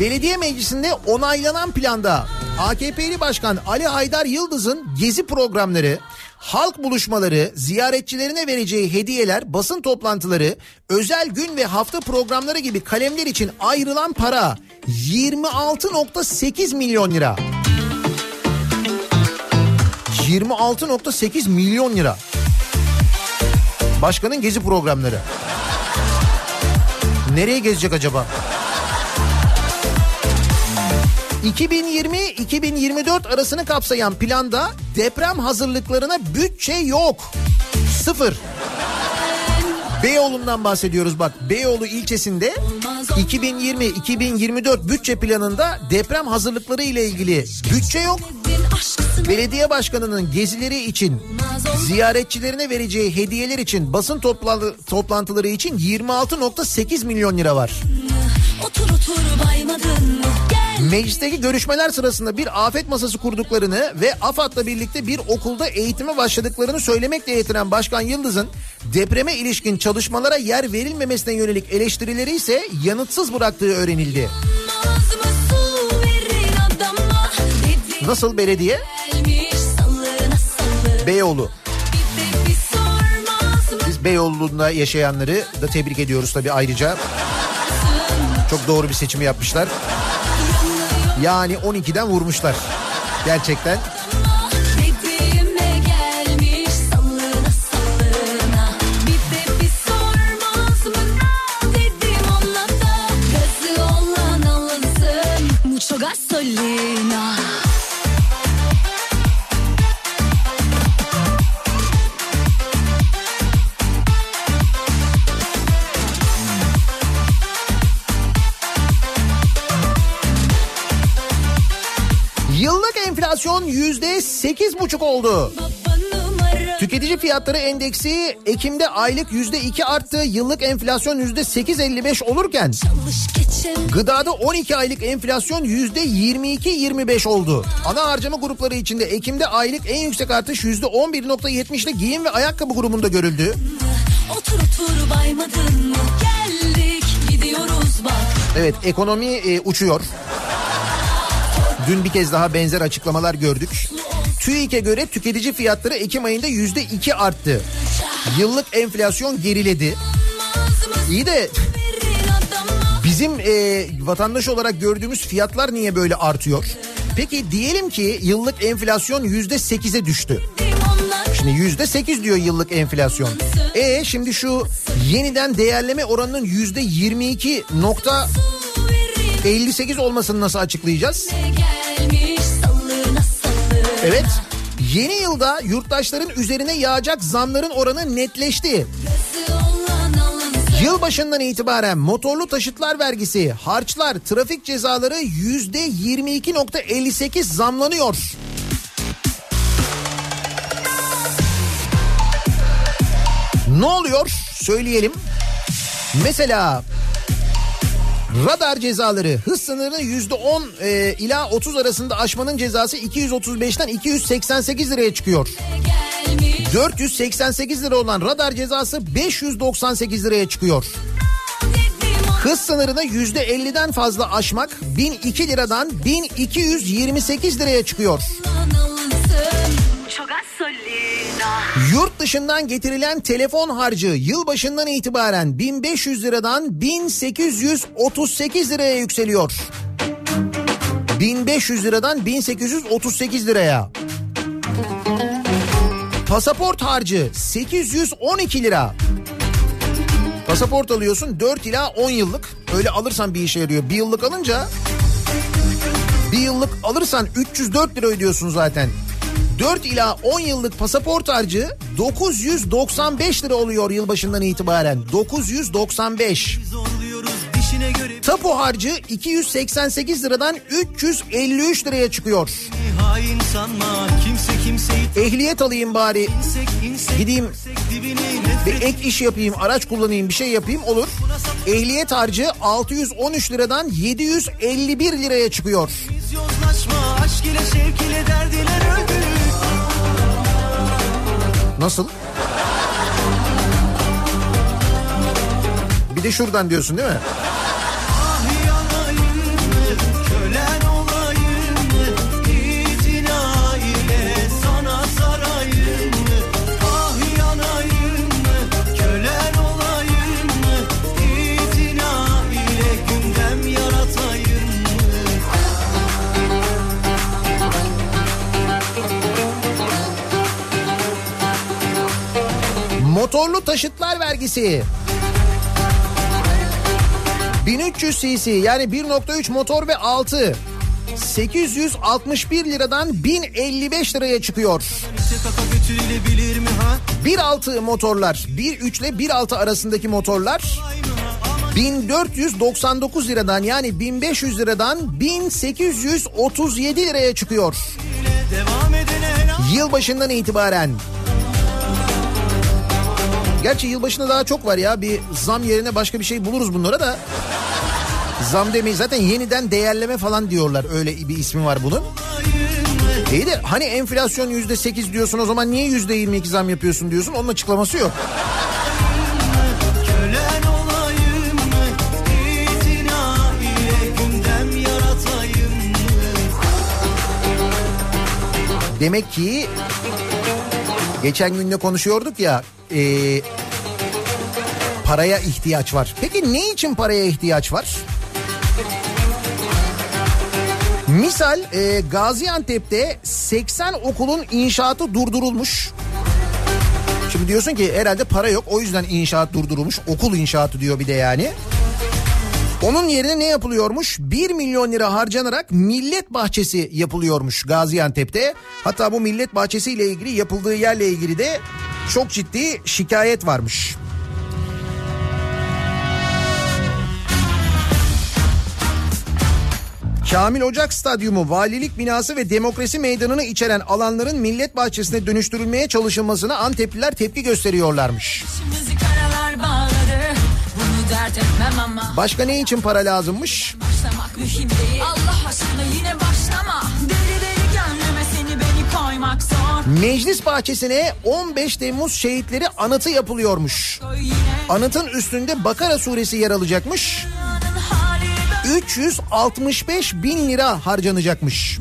B: Belediye meclisinde onaylanan planda AKP'li Başkan Ali Haydar Yıldız'ın gezi programları, halk buluşmaları, ziyaretçilerine vereceği hediyeler, basın toplantıları, özel gün ve hafta programları gibi kalemler için ayrılan para 26.8 milyon lira. 26.8 milyon lira. Başkanın gezi programları. Nereye gezecek acaba? 2020-2024 arasını kapsayan planda deprem hazırlıklarına bütçe yok. Sıfır. Beyoğlu'ndan bahsediyoruz bak. Beyoğlu ilçesinde 2020-2024 bütçe planında deprem hazırlıkları ile ilgili bütçe yok. Belediye başkanının gezileri için, ziyaretçilerine vereceği hediyeler için, basın topla- toplantıları için 26.8 milyon lira var.
G: Otur otur baymadın mı?
B: Meclisteki görüşmeler sırasında bir afet masası kurduklarını ve AFAD'la birlikte bir okulda eğitime başladıklarını söylemekle yetiren Başkan Yıldız'ın depreme ilişkin çalışmalara yer verilmemesine yönelik eleştirileri ise yanıtsız bıraktığı öğrenildi. Nasıl belediye? Beyoğlu. Biz Beyoğlu'nda yaşayanları da tebrik ediyoruz tabii ayrıca. Çok doğru bir seçimi yapmışlar. Yani 12'den vurmuşlar. Gerçekten. 8,5 oldu. Tüketici fiyatları endeksi Ekim'de aylık yüzde iki arttı. Yıllık enflasyon yüzde 8.55 olurken gıdada 12 aylık enflasyon yüzde 22-25 oldu. Ana harcama grupları içinde Ekim'de aylık en yüksek artış yüzde 11.70'le giyim ve ayakkabı grubunda görüldü.
G: Otur otur baymadın mı? Geldik gidiyoruz bak.
B: Evet ekonomi e, uçuyor. Dün bir kez daha benzer açıklamalar gördük. TÜİK'e göre tüketici fiyatları Ekim ayında yüzde iki arttı. Yıllık enflasyon geriledi. İyi de bizim e, vatandaş olarak gördüğümüz fiyatlar niye böyle artıyor? Peki diyelim ki yıllık enflasyon yüzde sekize düştü. Şimdi yüzde sekiz diyor yıllık enflasyon. E şimdi şu yeniden değerleme oranının yüzde yirmi iki nokta
G: verin
B: 58 olmasını nasıl açıklayacağız?
G: sallı
B: Evet. Yeni yılda yurttaşların üzerine yağacak zamların oranı netleşti. Yılbaşından itibaren motorlu taşıtlar vergisi, harçlar, trafik cezaları yüzde 22.58 zamlanıyor. Ne oluyor? Söyleyelim. Mesela radar cezaları hız sınırını yüzde 10 e, ila 30 arasında aşmanın cezası 235'ten 288 liraya çıkıyor.
G: gelmiş
B: 488 lira olan radar cezası 598 liraya çıkıyor. Hız sınırını %50'den fazla aşmak 1002 liradan 1228 liraya çıkıyor. Yurt dışından getirilen telefon harcı yılbaşından itibaren 1500 liradan 1838 liraya yükseliyor. 1500 liradan 1838 liraya. Pasaport harcı 812 lira. Pasaport alıyorsun 4 ila 10 yıllık. Öyle alırsan bir işe yarıyor. Bir yıllık alınca bir yıllık alırsan 304 lira ödüyorsun zaten. 4 ila 10 yıllık pasaport harcı 995 lira oluyor yılbaşından itibaren. 995. Tapu harcı 288 liradan 353 liraya çıkıyor.
J: Sanma kimse kimseyi
B: Ehliyet alayım bari.
J: insek insek
B: Gideyim bir ek iş yapayım, araç kullanayım, bir şey yapayım olur. Ehliyet harcı 613 liradan 751 liraya çıkıyor.
J: Yozlaşma aşk ile şevk ile derdiler öldürür
B: Nasıl? Bir de şuradan diyorsun değil mi? Motorlu taşıtlar vergisi. 1300 cc yani 1.3 motor ve 6 861 liradan 1055 liraya çıkıyor.
J: İşte kaka götürülebilir mi ha
B: 1.6 motorlar 1.3 ile 1.6 arasındaki motorlar 1499 liradan yani 1500 liradan 1837 liraya çıkıyor. Yılbaşından itibaren. Gerçi yılbaşında daha çok var ya bir zam yerine başka bir şey buluruz bunlara da. Zam demeyi zaten yeniden değerleme falan diyorlar öyle bir ismi var bunun. İyi de hani enflasyon yüzde sekiz diyorsun o zaman niye yüzde yirmi iki zam yapıyorsun diyorsun onun açıklaması yok. Demek ki geçen günde konuşuyorduk ya e, paraya ihtiyaç var. Peki ne için paraya ihtiyaç var? Misal e, Gaziantep'te 80 okulun inşaatı durdurulmuş. Şimdi diyorsun ki herhalde para yok o yüzden inşaat durdurulmuş. Okul inşaatı diyor bir de yani. Onun yerine ne yapılıyormuş? 1 milyon lira harcanarak millet bahçesi yapılıyormuş Gaziantep'te. Hatta bu millet bahçesi ile ilgili yapıldığı yerle ilgili de çok ciddi şikayet varmış. Kamil Ocak Stadyumu, Valilik Binası ve Demokrasi Meydanı'nı içeren alanların millet bahçesine dönüştürülmeye çalışılmasına Antepliler tepki gösteriyorlarmış.
F: Bağladı.
B: Başka ne için para lazımmış?
F: Allah aşkına yine başlama.
B: Meclis bahçesine 15 Temmuz şehitleri anıtı yapılıyormuş. Anıtın üstünde Bakara suresi yer alacakmış.
F: dünyanın hali
B: 365 bin lira harcanacakmış.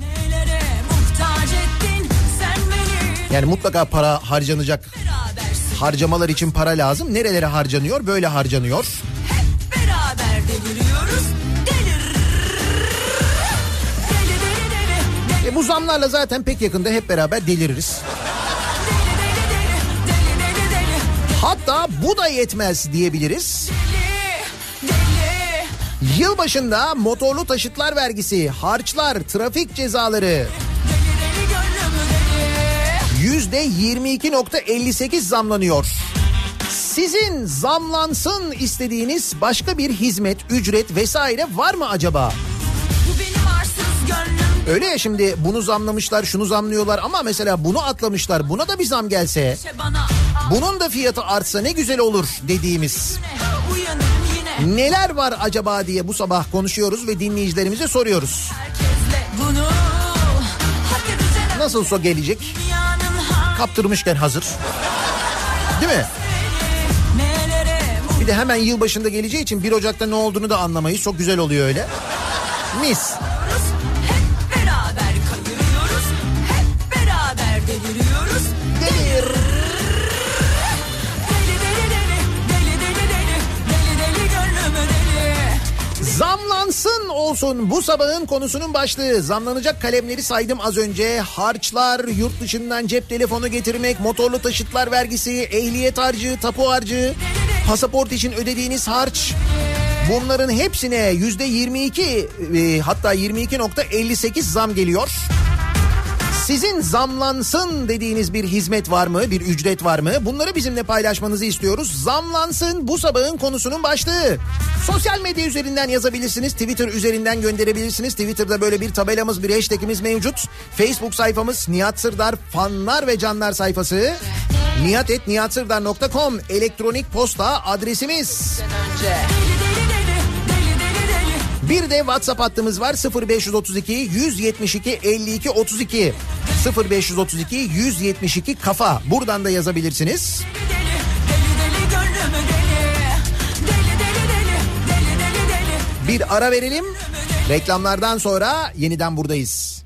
B: Yani mutlaka para harcanacak. Harcamalar için para lazım. Nerelere harcanıyor? Böyle harcanıyor. E bu zamlarla zaten pek yakında hep beraber deliririz.
F: deli deli deli. Deli deli deli.
B: Hatta bu da yetmez diyebiliriz. Yılbaşında motorlu taşıtlar vergisi, harçlar, trafik cezaları yüzde 22.58 zamlanıyor. Sizin zamlansın istediğiniz başka bir hizmet, ücret vesaire var mı acaba?
F: Bu benim arsız gönlüm.
B: Öyle ya şimdi bunu zamlamışlar, şunu zamlıyorlar ama mesela bunu atlamışlar. Buna da bir zam gelse, bunun da fiyatı artsa ne güzel olur dediğimiz neler var acaba diye bu sabah konuşuyoruz ve dinleyicilerimize soruyoruz.
F: Edecek.
B: Nasılsa gelecek, kaptırmışken hazır. Değil mi? Bir de hemen yılbaşında geleceği için 1 Ocak'ta ne olduğunu da anlamayız. Çok güzel oluyor öyle. Mis. Olsun bu sabahın konusunun başlığı. Zamlanacak kalemleri saydım az önce. Harçlar, yurt dışından cep telefonu getirmek, motorlu taşıtlar vergisi, ehliyet harcı, tapu harcı, pasaport için ödediğiniz harç. Bunların hepsine yüzde 22 e, hatta 22.58 zam geliyor. Sizin zamlansın dediğiniz bir hizmet var mı? Bir ücret var mı? Bunları bizimle paylaşmanızı istiyoruz. Zamlansın bu sabahın konusunun başlığı. Sosyal medya üzerinden yazabilirsiniz. Twitter üzerinden gönderebilirsiniz. Twitter'da böyle bir tabelamız, bir hashtagimiz mevcut. Facebook sayfamız Nihat Sırdar fanlar ve canlar sayfası. nihatetnihatsırdar.com elektronik posta adresimiz.
F: Deli
B: Bir de WhatsApp hattımız var 0532 172 52 32 0532 172 kafa buradan da yazabilirsiniz. Bir ara verelim. Reklamlardan sonra yeniden buradayız.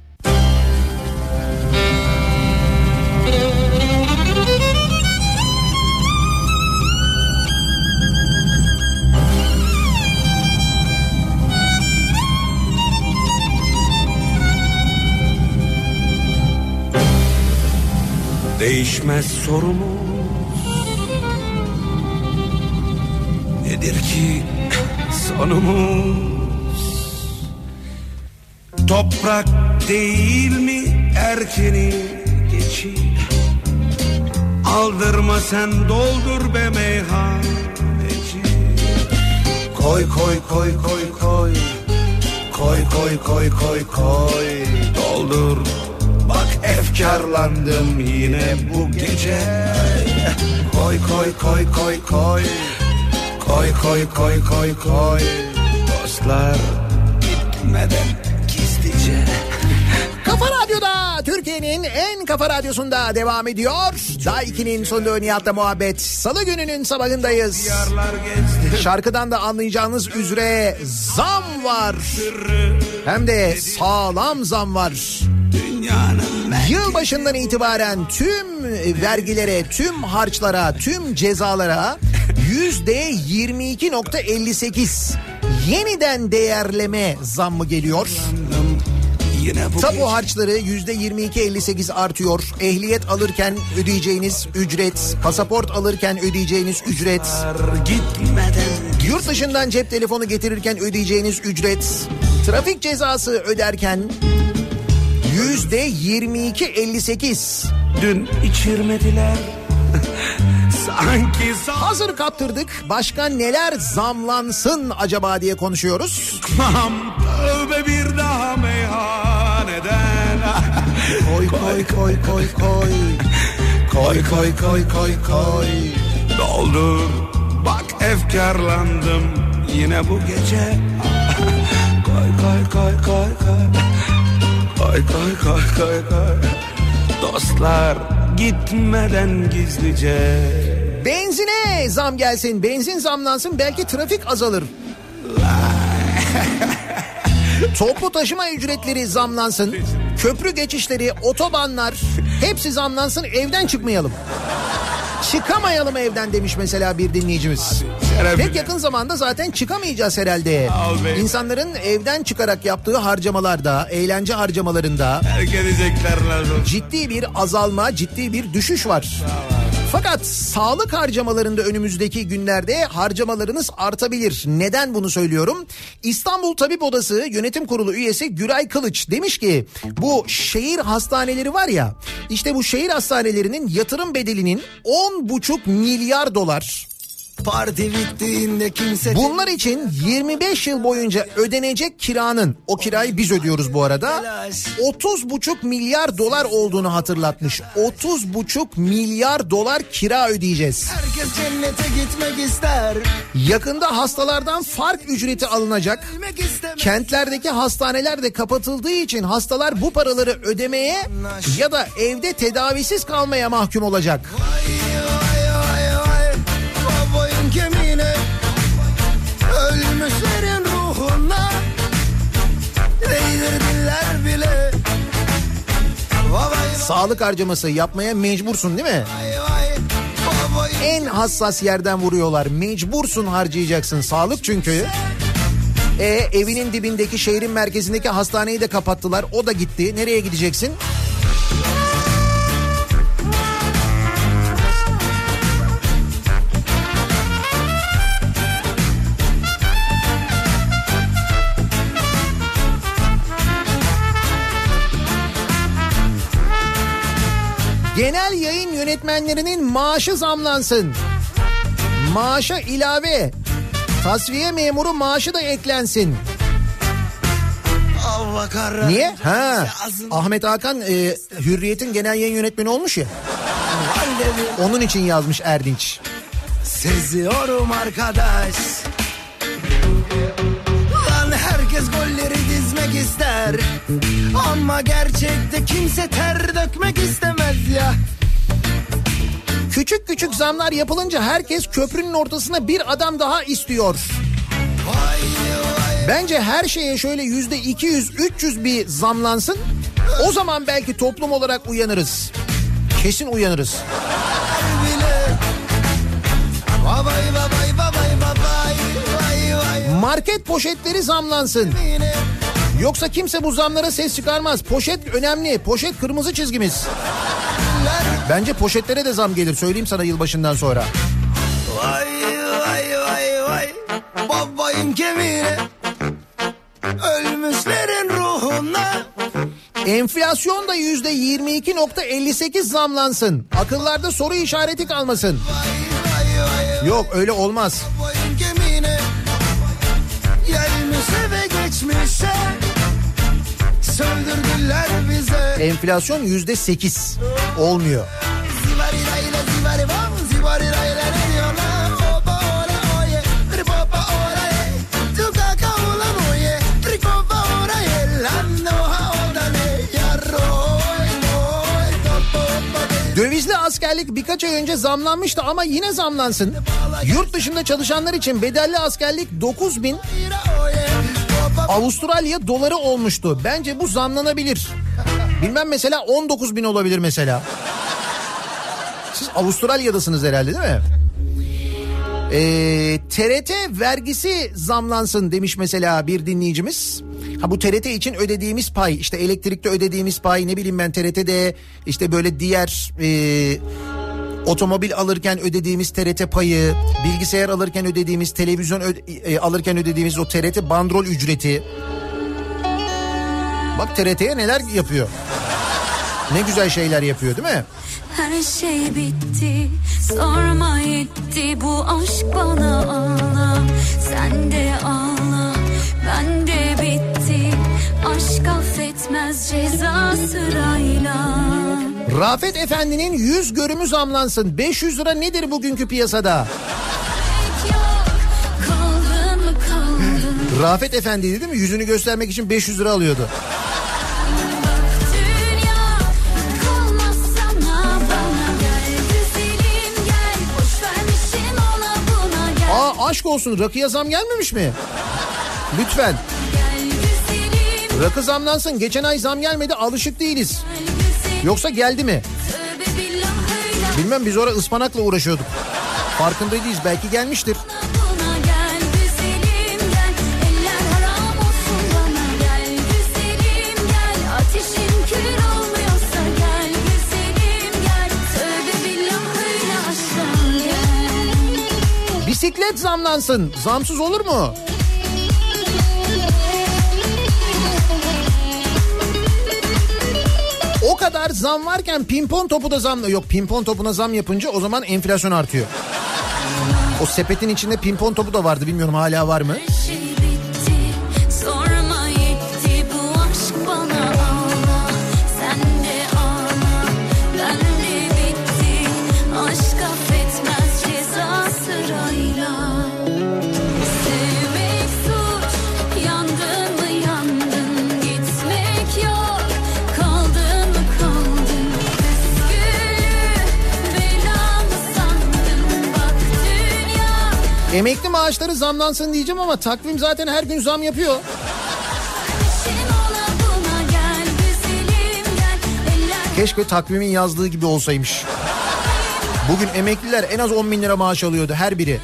E: Değişmez sorumuz. Nedir ki sonumuz? Toprak değil mi erkeni geçi Aldırma sen doldur be meyhaneci. Koy koy koy koy koy. Koy koy koy koy koy. Doldur Bak efkarlandım yine bu gece Koy koy koy koy koy Koy koy koy koy koy Dostlar gitmeden gizlice
B: Kafa Radyo'da Türkiye'nin en kafa radyosunda devam ediyor. Daha 2'nin sonunda Nihat'la muhabbet. Salı gününün sabahındayız. Şarkıdan da anlayacağınız üzere zam var. Hem de sağlam zam var. Yılbaşından itibaren tüm vergilere, tüm harçlara, tüm cezalara yüzde 22.58 yeniden değerleme zammı geliyor. Tapu harçları yüzde 22.58 artıyor. Ehliyet alırken ödeyeceğiniz ücret, pasaport alırken ödeyeceğiniz ücret, yurt dışından cep telefonu getirirken ödeyeceğiniz ücret, trafik cezası öderken yüzde 22.58.
E: Dün içirmediler <laughs> Sanki
B: Hazır kaptırdık. Başka neler zamlansın acaba diye konuşuyoruz.
E: Tövbe bir daha meyhaneden <laughs>
B: Koy koy koy koy koy. Koy koy koy koy koy.
E: Doldur Bak efkarlandım Yine bu gece <laughs> Koy koy koy koy koy Koy koy koy koy koy Dostlar gitmeden gizlice
B: Benzine zam gelsin, benzin zamlansın belki trafik azalır. <laughs> Toplu taşıma ücretleri zamlansın. Köprü geçişleri, otobanlar hepsi zamlansın evden çıkmayalım. Çıkamayalım evden demiş mesela bir dinleyicimiz.
E: şerefine.
B: Pek yakın zamanda zaten çıkamayacağız herhalde. İnsanların evden çıkarak yaptığı harcamalarda, eğlence harcamalarında ciddi bir azalma, ciddi bir düşüş var. Fakat sağlık harcamalarında önümüzdeki günlerde harcamalarınız artabilir. Neden bunu söylüyorum? İstanbul Tabip Odası Yönetim Kurulu üyesi Güray Kılıç demiş ki bu şehir hastaneleri var ya işte bu şehir hastanelerinin yatırım bedelinin 10,5 milyar dolar.
J: Parti bittiğinde kimse
B: Bunlar için 25 yıl boyunca ödenecek kiranın o kirayı biz ödüyoruz bu arada 30,5 milyar dolar olduğunu hatırlatmış. 30,5 milyar dolar kira ödeyeceğiz.
J: herkes cennete gitmek ister.
B: Yakında hastalardan fark ücreti alınacak. Kentlerdeki hastaneler de kapatıldığı için hastalar bu paraları ödemeye ya da evde tedavisiz kalmaya mahkum olacak.
J: Vay vay
B: Sağlık harcaması yapmaya mecbursun değil mi? En hassas yerden vuruyorlar. Mecbursun harcayacaksın. Sağlık çünkü. E evinin dibindeki şehrin merkezindeki hastaneyi de kapattılar. O da gitti. Nereye gideceksin? Genel yayın yönetmenlerinin maaşı zamlansın. Maaşa ilave. Tasfiye memuru maaşı da eklensin. Niye? Ha. Ahmet Hakan e, Hürriyet'in genel yayın yönetmeni olmuş ya. Onun için yazmış Erdinç.
E: Seziyorum arkadaş. Lan herkes golleri dizmek ister. Ama gerçekte kimse ter dökmek istemez ya.
B: Küçük küçük zamlar yapılınca herkes köprünün ortasına bir adam daha istiyor. Bence her şeye şöyle yüzde 200 300 bir zamlansın. O zaman belki toplum olarak uyanırız. Kesin uyanırız. Market poşetleri zamlansın. Yoksa kimse bu zamlara ses çıkarmaz. Poşet önemli. Poşet kırmızı çizgimiz. Bence poşetlere de zam gelir. Söyleyeyim sana yılbaşından sonra.
E: Vay vay vay vay. Babayın kemiğine. Ölmüşlerin ruhuna.
B: Enflasyon da yüzde 22.58 zamlansın. Akıllarda soru işareti kalmasın.
E: Vay vay vay.
B: Yok öyle olmaz.
E: Gelmişe ve geçmişe.
B: Enflasyon yüzde 8. Olmuyor. Dövizli askerlik birkaç ay önce zamlanmıştı ama yine zamlansın. Yurt dışında çalışanlar için bedelli askerlik 9 bin Avustralya doları olmuştu. Bence bu zamlanabilir. Bilmem mesela 19 bin olabilir mesela. Siz Avustralya'dasınız herhalde değil mi? Ee, TRT vergisi zamlansın demiş mesela bir dinleyicimiz. Ha bu TRT için ödediğimiz pay işte elektrikte ödediğimiz pay ne bileyim ben TRT'de işte böyle diğer e, otomobil alırken ödediğimiz TRT payı, bilgisayar alırken ödediğimiz, televizyon ö- e, alırken ödediğimiz o TRT bandrol ücreti. Bak TRT'ye neler yapıyor. Ne güzel şeyler yapıyor değil mi?
G: Her şey bitti sorma yetti bu aşk bana ağla Sen de ağla ben de bitti Aşk affetmez ceza sırayla
B: Rafet Efendi'nin yüz görümü zamlansın. 500 lira nedir bugünkü piyasada? Rafet Efendi değil mi? Yüzünü göstermek için 500 lira alıyordu. Aa aşk olsun rakıya zam gelmemiş mi? Lütfen. Rakı zamlansın. Geçen ay zam gelmedi alışık değiliz. Yoksa geldi mi? Bilmem biz orada ıspanakla uğraşıyorduk. Farkındayız belki gelmiştir.
G: buna gel güzelim gel Eller
B: kadar zam varken pimpon topu da zam yok pimpon topuna zam yapınca o zaman enflasyon artıyor. O sepetin içinde pimpon topu da vardı bilmiyorum hala var mı?
G: Şey
B: Emekli maaşları zamlansın diyeceğim ama takvim zaten her gün zam yapıyor. Keşke takvimin yazdığı gibi olsaymış. Bugün emekliler en az 10 bin lira maaş alıyordu her biri.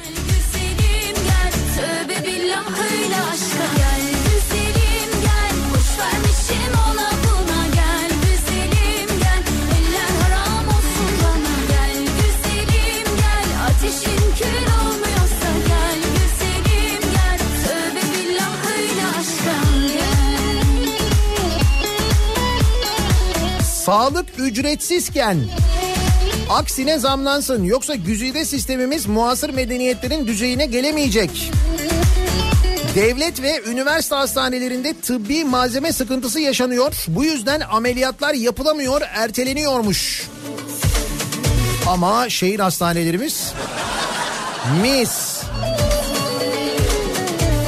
B: Sağlık ücretsizken aksine zamlansın yoksa güzide sistemimiz muasır medeniyetlerin düzeyine gelemeyecek. Devlet ve üniversite hastanelerinde tıbbi malzeme sıkıntısı yaşanıyor. Bu yüzden ameliyatlar yapılamıyor, erteleniyormuş. Ama şehir hastanelerimiz mis.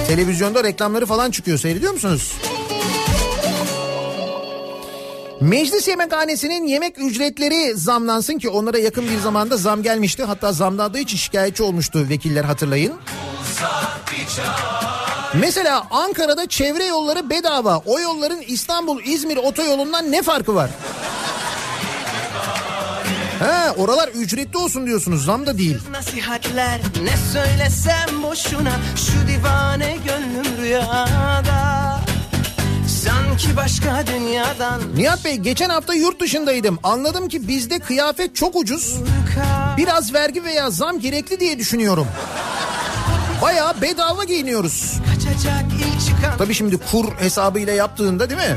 B: Televizyonda reklamları falan çıkıyor seyrediyor musunuz? Meclis yemekhanesinin yemek ücretleri zamlansın ki onlara yakın bir zamanda zam gelmişti. Hatta zamlandığı için şikayetçi olmuştu vekiller hatırlayın. Mesela Ankara'da çevre yolları bedava. O yolların İstanbul-İzmir otoyolundan ne farkı var? He, oralar ücretli olsun diyorsunuz zam da değil.
E: Nasihatler ne söylesem boşuna Şu divane gönlüm rüyada Başka dünyadan
B: Nihat Bey geçen hafta yurt dışındaydım. Anladım ki bizde kıyafet çok ucuz. Biraz vergi veya zam gerekli diye düşünüyorum. Bayağı bedava giyiniyoruz.
E: Kaçacak ilk çıkan
B: Tabii şimdi kur hesabıyla yaptığında değil mi?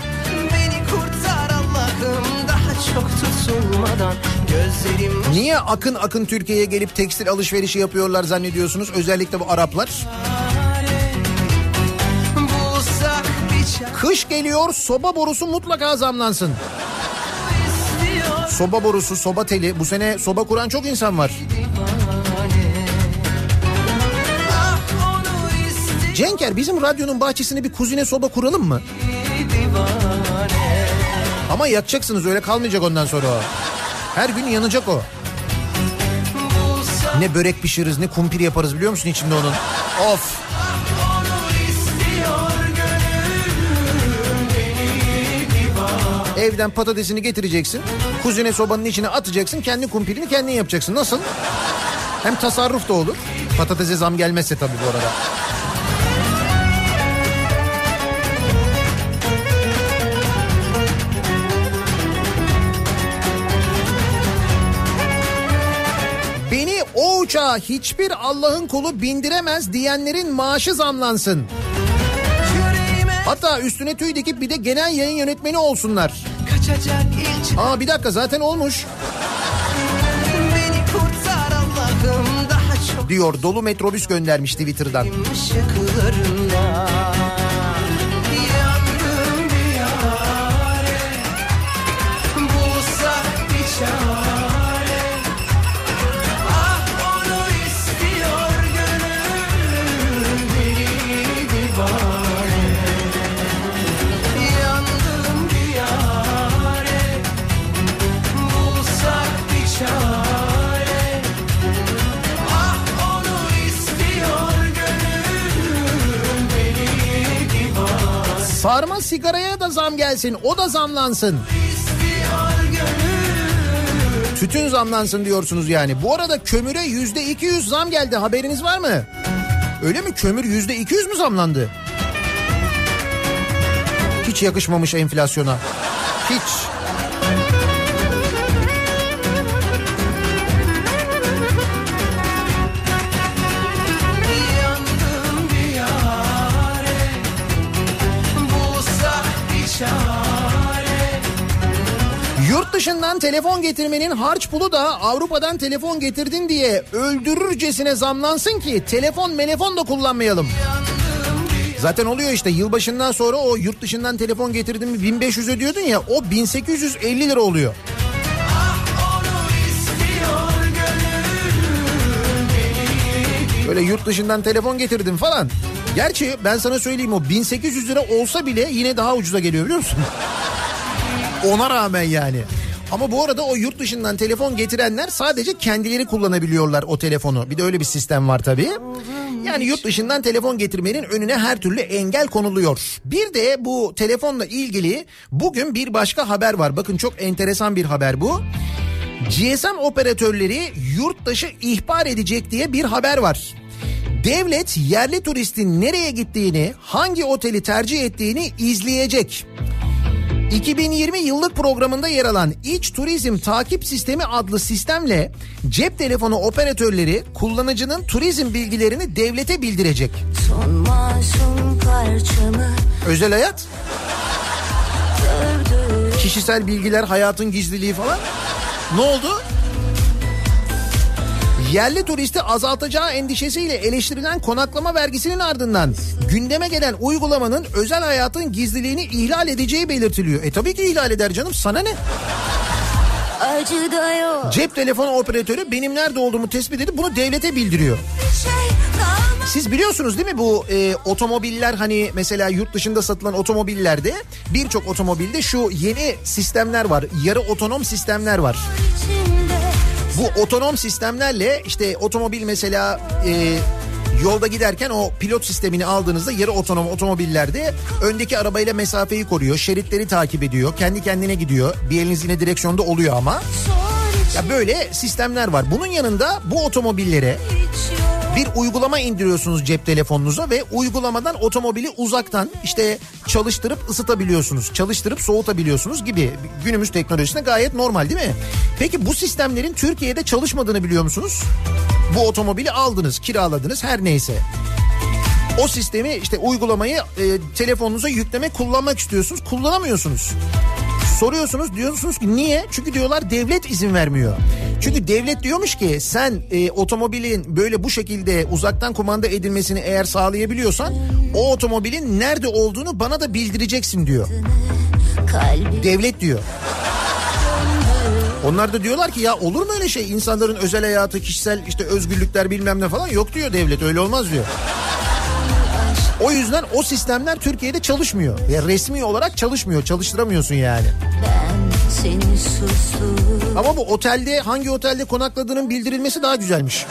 E: Beni kurtar Allah'ım daha çok tutulmadan Gözlerim
B: Niye akın akın Türkiye'ye gelip tekstil alışverişi yapıyorlar zannediyorsunuz? Özellikle bu Araplar. Kış geliyor soba borusu mutlaka zamlansın. Soba borusu, soba teli. Bu sene soba kuran çok insan var. Cenker bizim radyonun bahçesine bir kuzine soba kuralım mı? Ama yakacaksınız öyle kalmayacak ondan sonra o. Her gün yanacak o. Ne börek pişiririz ne kumpir yaparız biliyor musun içinde onun? Of. Evden patatesini getireceksin. Kuzine sobanın içine atacaksın. Kendi kumpirini kendin yapacaksın. Nasıl? Hem tasarruf da olur. Patatese zam gelmezse tabii bu arada. Beni o uçağa hiçbir Allah'ın kulu bindiremez diyenlerin maaşı zamlansın. Hatta üstüne tüy dikip bir de genel yayın yönetmeni olsunlar.
E: Kaçacak ilk
B: Aa bir dakika zaten olmuş.
E: Beni kurtar Allah'ım daha çok
B: diyor dolu metrobüs göndermiş Twitter'dan.
E: ışıklarında
B: Sarma sigaraya da zam gelsin o da zamlansın. Tütün zamlansın diyorsunuz yani. Bu arada kömüre yüzde 200 zam geldi haberiniz var mı? Öyle mi kömür yüzde 200 mü zamlandı? Hiç yakışmamış enflasyona. Hiç. Yurt dışından telefon getirmenin harç pulu da Avrupa'dan telefon getirdin diye öldürürcesine zamlansın ki telefon melefon da kullanmayalım. Zaten oluyor işte yılbaşından sonra o yurt dışından telefon getirdim mi 1500 ödüyordun ya o 1850 lira oluyor. Böyle yurt dışından telefon getirdim falan. Gerçi ben sana söyleyeyim o 1800 lira olsa bile yine daha ucuza geliyor biliyor musun? <laughs> Ona rağmen yani. Ama bu arada o yurt dışından telefon getirenler sadece kendileri kullanabiliyorlar o telefonu. Bir de öyle bir sistem var tabii. Yani yurt dışından telefon getirmenin önüne her türlü engel konuluyor. Bir de bu telefonla ilgili bugün bir başka haber var. Bakın çok enteresan bir haber bu. GSM operatörleri yurt dışı ihbar edecek diye bir haber var. Devlet yerli turistin nereye gittiğini, hangi oteli tercih ettiğini izleyecek. 2020 yıllık programında yer alan İç Turizm Takip Sistemi adlı sistemle cep telefonu operatörleri kullanıcının turizm bilgilerini devlete bildirecek. Özel hayat, kişisel bilgiler, hayatın gizliliği falan. Ne oldu? Yerli turisti azaltacağı endişesiyle eleştirilen konaklama vergisinin ardından gündeme gelen uygulamanın özel hayatın gizliliğini ihlal edeceği belirtiliyor. E tabii ki ihlal eder canım sana ne? Cep telefonu operatörü benim nerede olduğumu tespit edip bunu devlete bildiriyor. Siz biliyorsunuz değil mi bu e, otomobiller hani mesela yurt dışında satılan otomobillerde birçok otomobilde şu yeni sistemler var. Yarı otonom sistemler var. Bu otonom sistemlerle işte otomobil mesela e, yolda giderken o pilot sistemini aldığınızda yarı otonom otomobillerde öndeki arabayla mesafeyi koruyor. Şeritleri takip ediyor. Kendi kendine gidiyor. Bir eliniz yine direksiyonda oluyor ama. Ya böyle sistemler var. Bunun yanında bu otomobillere bir uygulama indiriyorsunuz cep telefonunuza ve uygulamadan otomobili uzaktan işte çalıştırıp ısıtabiliyorsunuz. Çalıştırıp soğutabiliyorsunuz gibi günümüz teknolojisine gayet normal değil mi? Peki bu sistemlerin Türkiye'de çalışmadığını biliyor musunuz? Bu otomobili aldınız, kiraladınız her neyse. O sistemi işte uygulamayı e, telefonunuza yükleme kullanmak istiyorsunuz. Kullanamıyorsunuz. Soruyorsunuz diyorsunuz ki niye? Çünkü diyorlar devlet izin vermiyor. Çünkü devlet diyormuş ki sen e, otomobilin böyle bu şekilde uzaktan kumanda edilmesini eğer sağlayabiliyorsan o otomobilin nerede olduğunu bana da bildireceksin diyor. Devlet diyor. Onlar da diyorlar ki ya olur mu öyle şey insanların özel hayatı kişisel işte özgürlükler bilmem ne falan yok diyor devlet öyle olmaz diyor. O yüzden o sistemler Türkiye'de çalışmıyor. Ya resmi olarak çalışmıyor. Çalıştıramıyorsun yani. Ama bu otelde hangi otelde konakladığının bildirilmesi daha güzelmiş.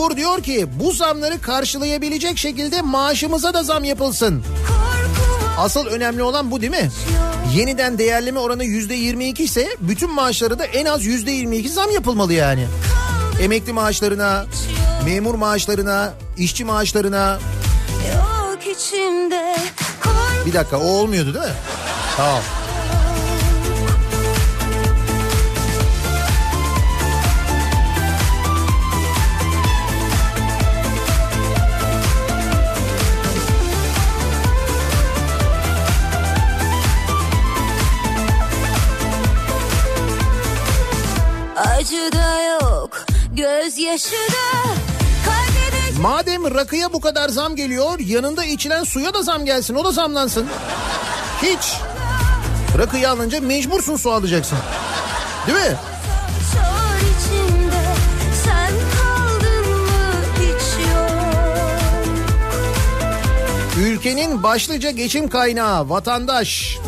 B: Uğur diyor ki bu zamları karşılayabilecek şekilde maaşımıza da zam yapılsın. Asıl önemli olan bu değil mi? Yeniden değerleme oranı yüzde 22 ise bütün maaşları da en az yüzde 22 zam yapılmalı yani. Emekli maaşlarına, memur maaşlarına, işçi maaşlarına. Bir dakika o olmuyordu değil mi? Tamam.
A: Da yok gözyaşı da kaybedecek
B: Madem rakıya bu kadar zam geliyor yanında içilen suya da zam gelsin o da zamlansın. Hiç. Rakıyı alınca mecbursun su alacaksın. Değil mi? Ülkenin başlıca geçim kaynağı vatandaş.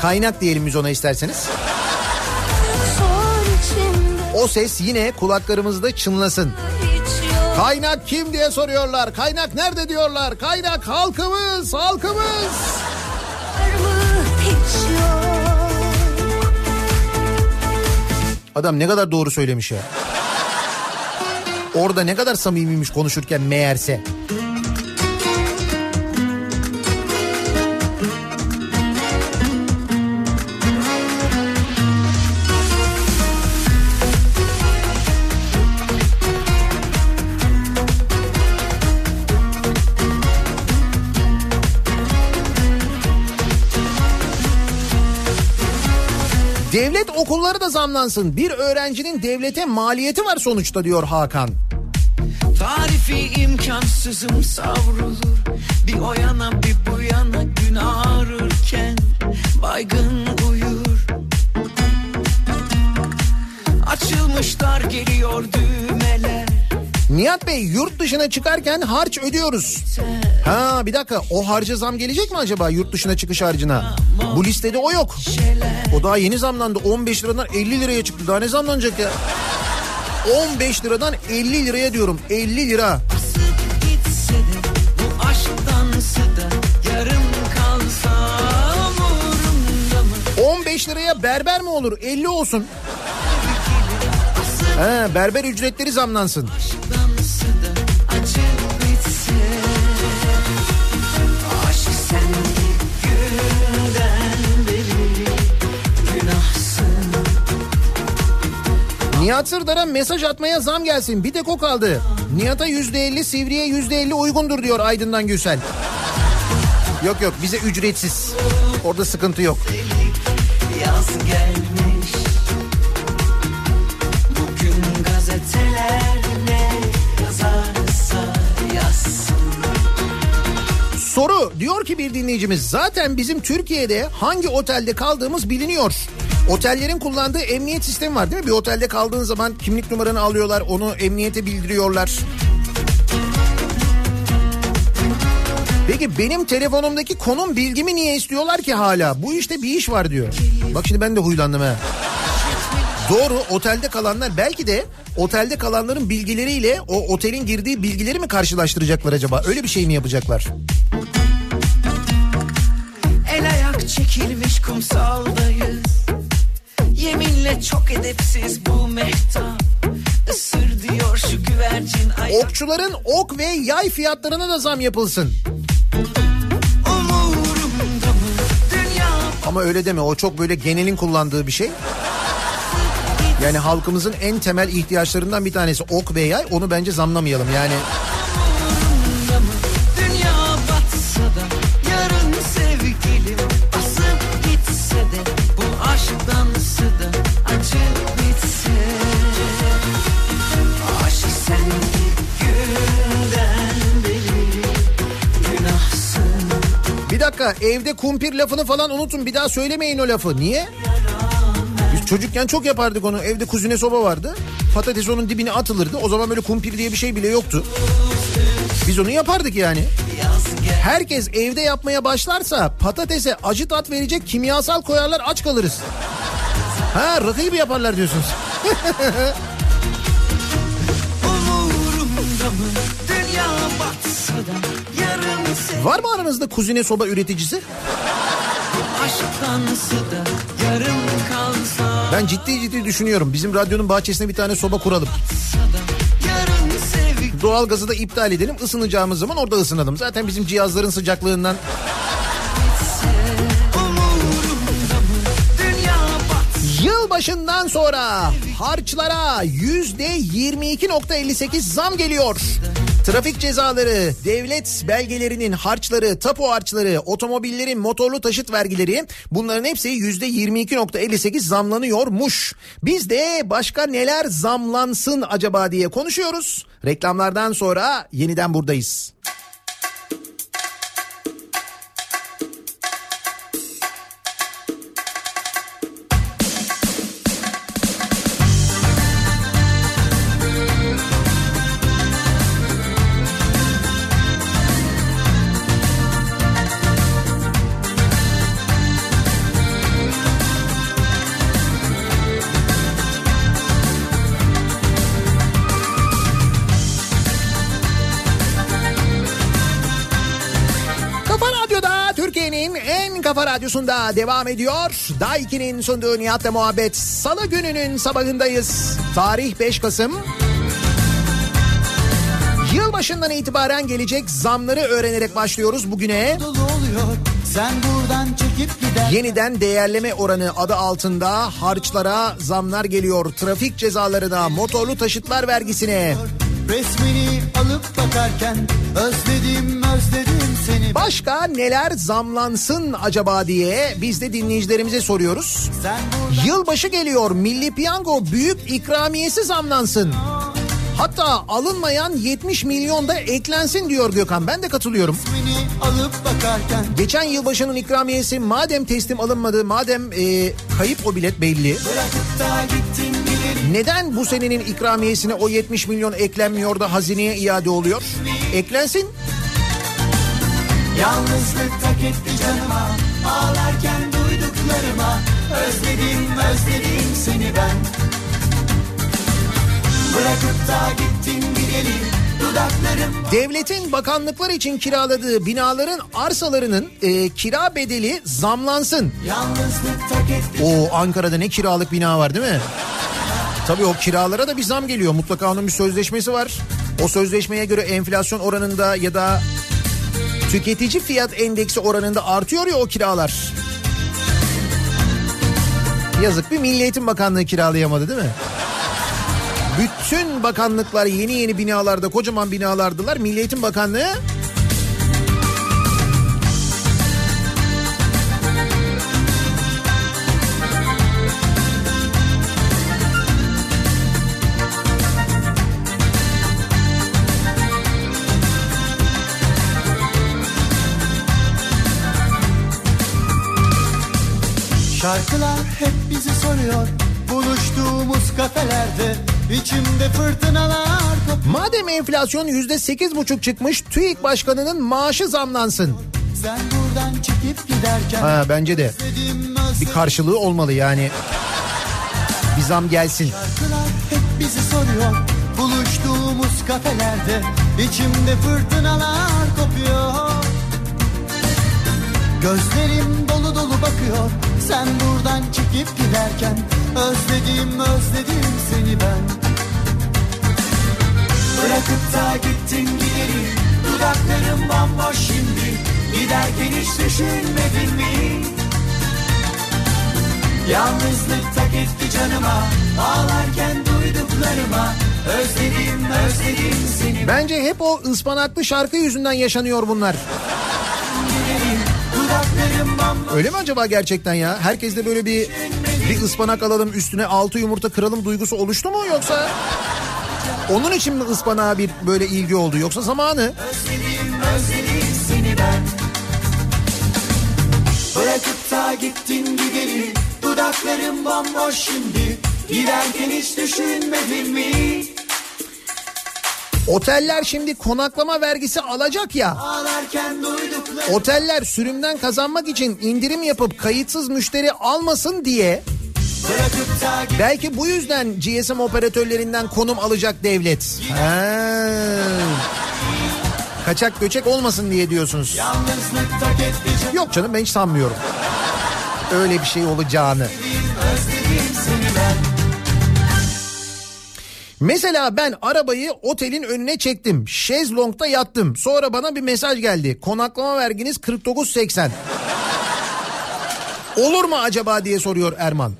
B: Kaynak diyelim biz ona isterseniz. O ses yine kulaklarımızda çınlasın. Kaynak kim diye soruyorlar. Kaynak nerede diyorlar. Kaynak halkımız, halkımız. Adam ne kadar doğru söylemiş ya. Orada ne kadar samimiymiş konuşurken meğerse. Devlet okulları da zamlansın. Bir öğrencinin devlete maliyeti var sonuçta diyor Hakan.
K: Tarifi imkansızım savrulur Bir o yana bir bu yana gün ağrırken Baygın uyur Açılmış dar geliyor düğmeler
B: Nihat Bey yurt dışına çıkarken harç ödüyoruz. Ha bir dakika o harca zam gelecek mi acaba yurt dışına çıkış harcına? Bu listede o yok. O daha yeni zamlandı 15 liradan 50 liraya çıktı daha ne zamlanacak ya? 15 liradan 50 liraya diyorum 50 lira.
K: Gitse de bu aşk dansı da yarım kalsa umurumda mı?
B: 15 liraya berber mi olur 50 olsun. He, berber ücretleri zamlansın.
K: Dansı
B: Nihat Sırdar'a mesaj atmaya zam gelsin. Bir tek o kaldı. Nihat'a %50, Sivri'ye %50 uygundur diyor Aydın'dan Gülsel. Yok yok bize ücretsiz. Orada sıkıntı yok.
K: Yaz gelmiş Bugün gazeteler
B: Soru diyor ki bir dinleyicimiz zaten bizim Türkiye'de hangi otelde kaldığımız biliniyor. Otellerin kullandığı emniyet sistemi var değil mi? Bir otelde kaldığın zaman kimlik numaranı alıyorlar onu emniyete bildiriyorlar. Peki benim telefonumdaki konum bilgimi niye istiyorlar ki hala? Bu işte bir iş var diyor. Bak şimdi ben de huylandım ha. Doğru otelde kalanlar belki de otelde kalanların bilgileriyle o otelin girdiği bilgileri mi karşılaştıracaklar acaba? Öyle bir şey mi yapacaklar?
K: El ayak çekilmiş kumsaldayız Yeminle çok edepsiz bu mehtap Isır diyor şu güvercin ay
B: Okçuların ok ve yay fiyatlarına da zam yapılsın.
K: Umurumda mı dünya
B: Ama öyle deme o çok böyle genelin kullandığı bir şey. Yani halkımızın en temel ihtiyaçlarından bir tanesi ok ve yay onu bence zamlamayalım yani. Dakika evde kumpir lafını falan unutun bir daha söylemeyin o lafı. Niye? Biz çocukken çok yapardık onu. Evde kuzine soba vardı. Patates onun dibine atılırdı. O zaman böyle kumpir diye bir şey bile yoktu. Biz onu yapardık yani. Herkes evde yapmaya başlarsa patatese acı tat verecek kimyasal koyarlar aç kalırız. Ha rakı gibi yaparlar diyorsunuz. <laughs> Var mı aranızda kuzine soba üreticisi? Ben ciddi ciddi düşünüyorum. Bizim radyonun bahçesine bir tane soba kuralım. Doğalgazı da iptal edelim. Isınacağımız zaman orada ısınalım. Zaten bizim cihazların sıcaklığından Yılbaşından sonra harçlara yüzde 22.58 zam geliyor. Trafik cezaları, devlet belgelerinin harçları, tapu harçları, otomobillerin motorlu taşıt vergileri bunların hepsi yüzde 22.58 zamlanıyormuş. Biz de başka neler zamlansın acaba diye konuşuyoruz. Reklamlardan sonra yeniden buradayız. Kafa radyosunda devam ediyor. Daiki'nin sunduğu Nihat'la muhabbet. Salı gününün sabahındayız. Tarih 5 Kasım. Yılbaşından itibaren gelecek zamları öğrenerek başlıyoruz bugüne.
J: Sen buradan çekip gider
B: Yeniden değerleme oranı adı altında harçlara zamlar geliyor. Trafik cezalarına, motorlu taşıtlar vergisine.
J: Resmini alıp bakarken özledim özledim seni
B: Başka neler zamlansın acaba diye biz de dinleyicilerimize soruyoruz. Yılbaşı geliyor. Milli Piyango büyük ikramiyesi zamlansın. Hatta alınmayan 70 milyon da eklensin diyor Gökhan. Ben de katılıyorum. Geçen yılbaşının ikramiyesi madem teslim alınmadı, madem e, kayıp o bilet belli.
J: Bırakıp da gittin
B: Neden bu senenin ikramiyesine o 70 milyon eklenmiyor da hazineye iade oluyor? Eklensin.
J: Yalnızlık tak etti canıma Ağlarken duyduklarıma Özledim özledim seni ben Bırakıp da gittin gideli Dudaklarım
B: Devletin bakanlıklar için kiraladığı binaların arsalarının e, kira bedeli zamlansın. O Ankara'da ne kiralık bina var değil mi? Tabii o kiralara da bir zam geliyor. Mutlaka onun bir sözleşmesi var. O sözleşmeye göre enflasyon oranında ya da tüketici fiyat endeksi oranında artıyor ya o kiralar. Yazık bir Milli Eğitim Bakanlığı kiralayamadı değil mi? Bütün bakanlıklar yeni yeni binalarda kocaman binalardılar. Milli Eğitim Bakanlığı
J: Şarkılar hep bizi soruyor Buluştuğumuz kafelerde içimde fırtınalar kopuyor
B: Madem enflasyon yüzde sekiz buçuk çıkmış TÜİK Başkanı'nın maaşı zamlansın.
J: Sen buradan çekip giderken
B: Ha bence de bir karşılığı olmalı yani. Bir zam gelsin.
J: Şarkılar hep bizi soruyor Buluştuğumuz kafelerde içimde fırtınalar kopuyor Gözlerim dolu dolu bakıyor. Sen buradan çekip giderken Özledim özledim seni ben. Bırakıp da gittin gideri Dudaklarım bomboş şimdi. Giderken hiç düşünmedin mi? Yalnızlık tak etti canıma. Ağlarken duyduklarıma. Özledim özledim seni
B: Bence hep o ıspanaklı şarkı yüzünden yaşanıyor bunlar. Öyle mi acaba gerçekten ya? Herkeste böyle bir bir ıspanak alalım üstüne altı yumurta kıralım duygusu oluştu mu yoksa? Onun için mi ıspanağa bir böyle ilgi oldu yoksa zamanı?
J: Özledim özledim seni ben Bırakıp da gittin gideri Dudaklarım bomboş şimdi Giderken hiç düşünmedin mi?
B: Oteller şimdi konaklama vergisi alacak ya. Oteller sürümden kazanmak için indirim yapıp kayıtsız müşteri almasın diye belki bu yüzden GSM operatörlerinden konum alacak devlet. Ha. Kaçak göçek olmasın diye diyorsunuz. Yok canım ben hiç sanmıyorum. Öyle bir şey olacağını.
J: Özledim seni ben
B: Mesela ben arabayı otelin önüne çektim. Şezlong'da yattım. Sonra bana bir mesaj geldi. Konaklama verginiz 49.80. Olur mu acaba diye soruyor Erman.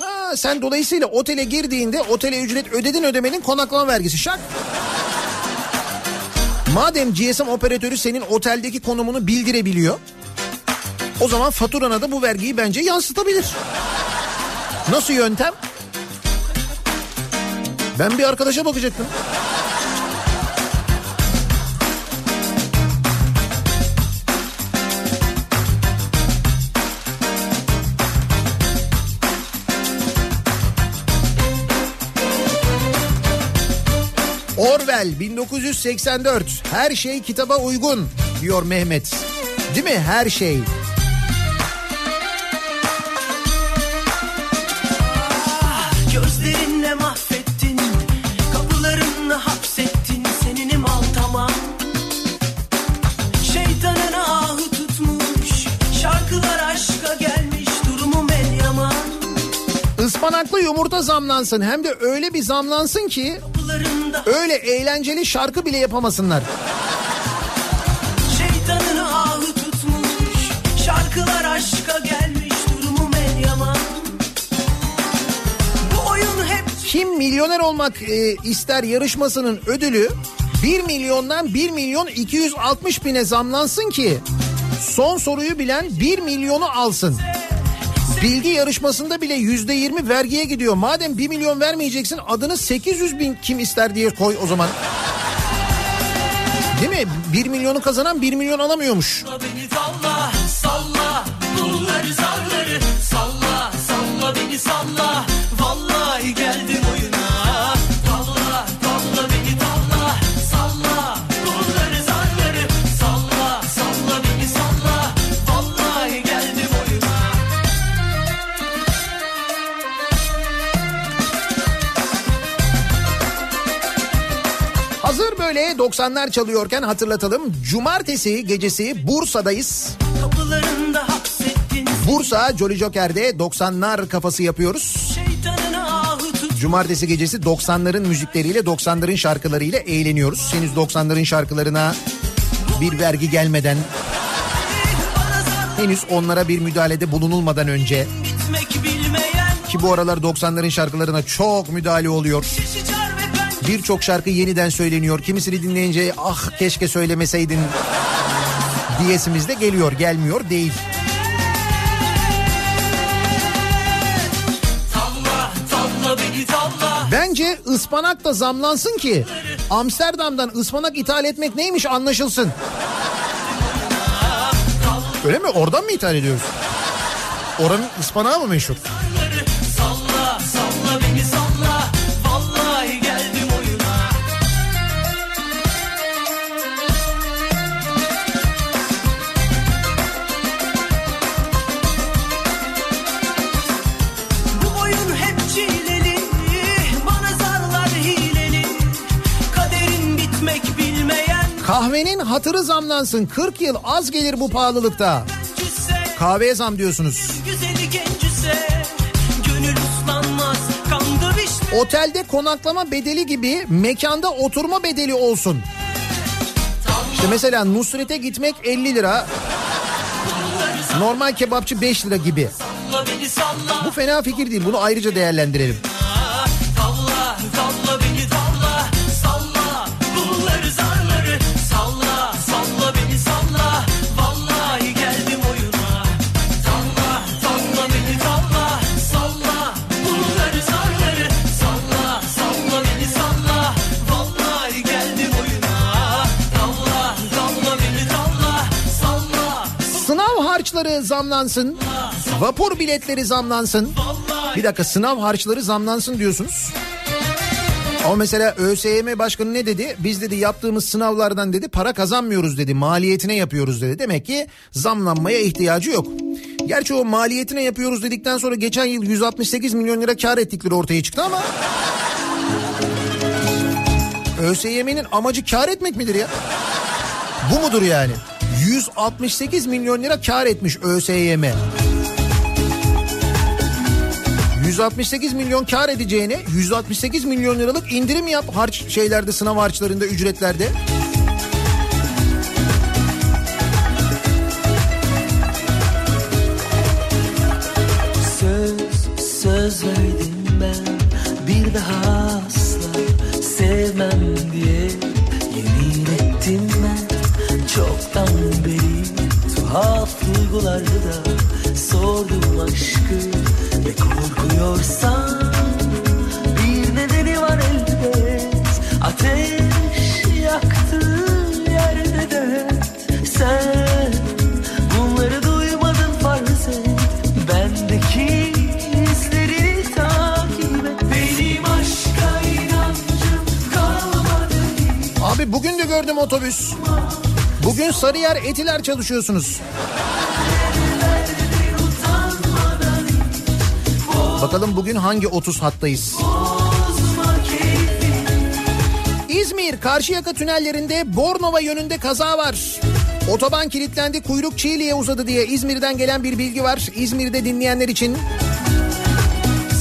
B: Ha, sen dolayısıyla otele girdiğinde otele ücret ödedin ödemenin konaklama vergisi şak. Madem GSM operatörü senin oteldeki konumunu bildirebiliyor. O zaman faturana da bu vergiyi bence yansıtabilir. Nasıl yöntem? Ben bir arkadaşa bakacaktım. Orwell 1984 her şey kitaba uygun diyor Mehmet. Değil mi her şey? Ispanaklı yumurta zamlansın hem de öyle bir zamlansın ki öyle eğlenceli şarkı bile yapamasınlar.
K: Şeytanın ahı tutmuş Şarkılar aşka gelmiş Durumum el Bu oyun hep
B: Kim milyoner olmak e, ister yarışmasının ödülü 1 milyondan 1 milyon 260 bine zamlansın ki son soruyu bilen 1 milyonu alsın. Bilgi yarışmasında bile yüzde yirmi vergiye gidiyor. Madem 1 milyon vermeyeceksin adını 800 bin kim ister diye koy o zaman. Değil mi? 1 milyonu kazanan 1 milyon alamıyormuş.
K: Beni salla, salla, salla beni salla
B: 90'lar çalıyorken hatırlatalım. Cumartesi gecesi Bursa'dayız. Bursa Jolly Joker'de 90'lar kafası yapıyoruz. Cumartesi gecesi 90'ların müzikleriyle 90'ların şarkılarıyla eğleniyoruz. Henüz 90'ların şarkılarına bir vergi gelmeden henüz onlara bir müdahalede bulunulmadan önce ki bu aralar 90'ların şarkılarına çok müdahale oluyor.
G: ben
B: Birçok şarkı yeniden söyleniyor. Kimisini dinleyince ah keşke söylemeseydin diyesimiz de geliyor. Gelmiyor değil. Bence ıspanak da zamlansın ki Amsterdam'dan ıspanak ithal etmek neymiş anlaşılsın. Öyle mi? Oradan mı ithal ediyoruz? Oranın ıspanağı mı meşhur? Hatırı zamlansın. 40 yıl az gelir bu pahalılıkta. Kahveye zam diyorsunuz. Otelde konaklama bedeli gibi mekanda oturma bedeli olsun. İşte mesela Nusret'e gitmek 50 lira. Normal kebapçı 5 lira gibi. Bu fena fikir değil. Bunu ayrıca değerlendirelim. Zamlansın. Vapur biletleri zamlansın. Bir dakika sınav harçları zamlansın diyorsunuz. Ama mesela ÖSYM başkanı ne dedi? Biz dedi yaptığımız sınavlardan dedi para kazanmıyoruz dedi. Maliyetine yapıyoruz dedi. Demek ki zamlanmaya ihtiyacı yok. Gerçi o maliyetine yapıyoruz dedikten sonra geçen yıl 168 milyon lira kar ettikleri ortaya çıktı ama... ÖSYM'nin amacı kar etmek midir ya? Bu mudur yani? 168 milyon lira kar etmiş ÖSYM. 168 milyon kar edeceğine 168 milyon liralık indirim yap harç şeylerde sınav harçlarında ücretlerde.
G: Söz, söz verdim duygularda da sordum aşkı ve korkuyorsan bir nedeni var elbet ateş yaktı yerde de sen bunları duymadın farz et bendeki
B: Abi bugün de gördüm otobüs. Bugün Sarıyer Etiler çalışıyorsunuz. Bakalım bugün hangi 30 hattayız? İzmir Karşıyaka tünellerinde Bornova yönünde kaza var. Otoban kilitlendi kuyruk Çiğli'ye uzadı diye İzmir'den gelen bir bilgi var. İzmir'de dinleyenler için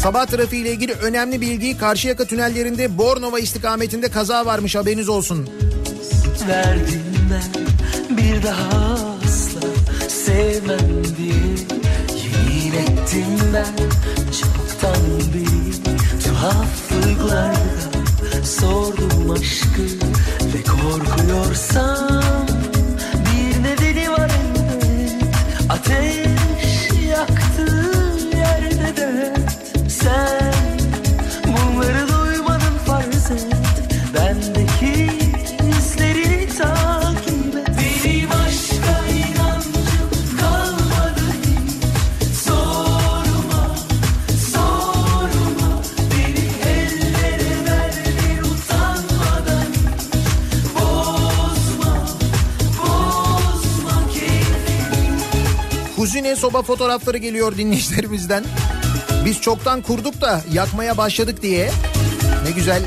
B: sabah trafiğiyle ilgili önemli bilgi Karşıyaka tünellerinde Bornova istikametinde kaza varmış haberiniz olsun.
G: verdim ben bir daha asla sevmem diye yemin ettim ben çoktan beri tuhaf duygularda sordum aşkı ve korkuyorsam
B: yine soba fotoğrafları geliyor dinleyicilerimizden. Biz çoktan kurduk da yakmaya başladık diye. Ne güzel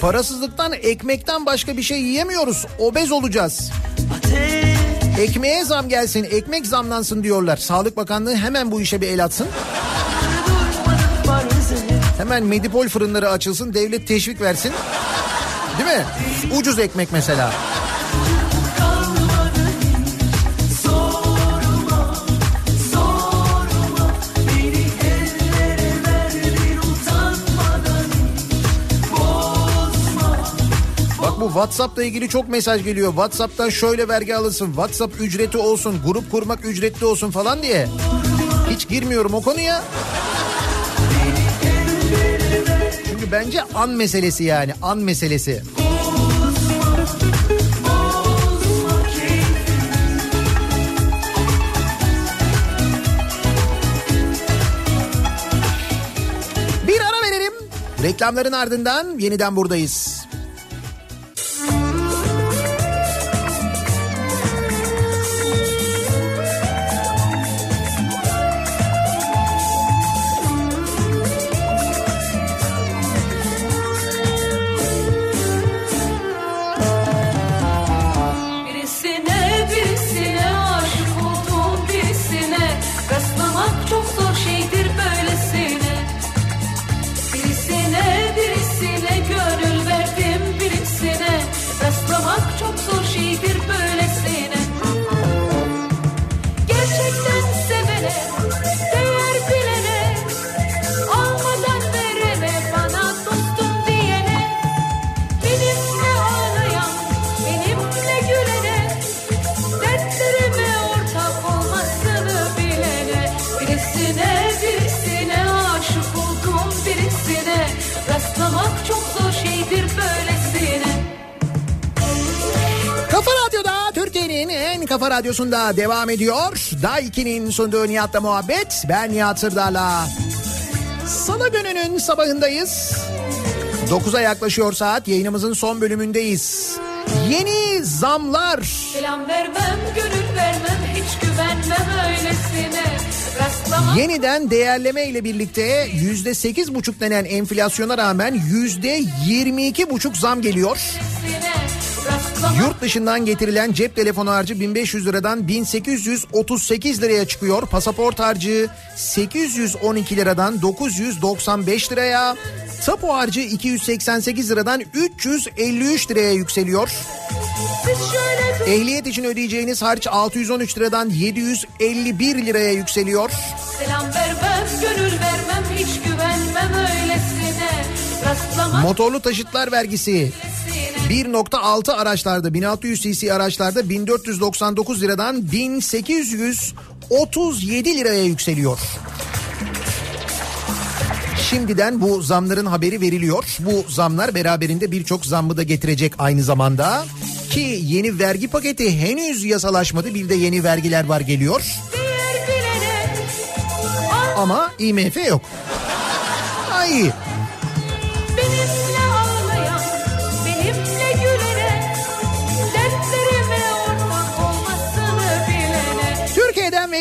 B: Parasızlıktan ekmekten başka bir şey yiyemiyoruz. Obez olacağız. Ekmeğe zam gelsin, ekmek zamlansın diyorlar. Sağlık Bakanlığı hemen bu işe bir el atsın. Hemen medipol fırınları açılsın, devlet teşvik versin. Değil mi? Ucuz ekmek mesela. Bu WhatsApp'la ilgili çok mesaj geliyor. WhatsApp'tan şöyle vergi alırsın, WhatsApp ücreti olsun, grup kurmak ücretli olsun falan diye. Hiç girmiyorum o konuya. Bence an meselesi yani, an meselesi. Bir ara verelim. Reklamların ardından yeniden buradayız. Kafa radyosunda devam ediyor. Daiki'nin sunduğu Nihat'la muhabbet. Ben Nihat Sırdar'la. Salı gününün sabahındayız. 9'a yaklaşıyor saat. Yayınımızın son bölümündeyiz. Yeni zamlar.
G: Selam vermem, gönül vermem, hiç güvenmem öylesine
B: Yeniden değerleme ile birlikte yüzde sekiz buçuk denen enflasyona rağmen yüzde yirmi iki buçuk zam geliyor. Yurt dışından getirilen cep telefonu harcı 1500 liradan 1838 liraya çıkıyor. Pasaport harcı 812 liradan 995 liraya. Tapu harcı 288 liradan 353 liraya yükseliyor. Ehliyet için ödeyeceğiniz harç 613 liradan 751 liraya yükseliyor.
G: selam vermem, gönül vermem, hiç güvenmem öylesine Rastlamak
B: Motorlu taşıtlar vergisi 1.6 araçlarda 1600 cc araçlarda 1499 liradan 1837 liraya yükseliyor. Şimdiden bu zamların haberi veriliyor. Bu zamlar beraberinde birçok zammı da getirecek aynı zamanda. Ki yeni vergi paketi henüz yasalaşmadı. Bir de yeni vergiler var geliyor. Ama IMF yok. Ay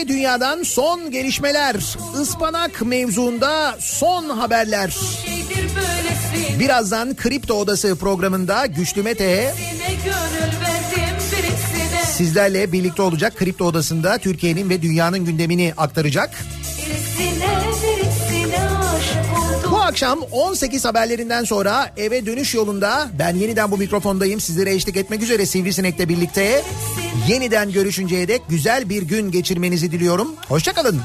B: dünyadan son gelişmeler. Ispanak mevzuunda son haberler. Birazdan Kripto Odası programında Güçlü Mete sizlerle birlikte olacak. Kripto Odası'nda Türkiye'nin ve dünyanın gündemini aktaracak.
G: Birisine
B: akşam 18 haberlerinden sonra eve dönüş yolunda ben yeniden bu mikrofondayım. Sizlere eşlik etmek üzere Sivrisinek'le birlikte. Yeniden görüşünceye dek güzel bir gün geçirmenizi diliyorum. Hoşçakalın.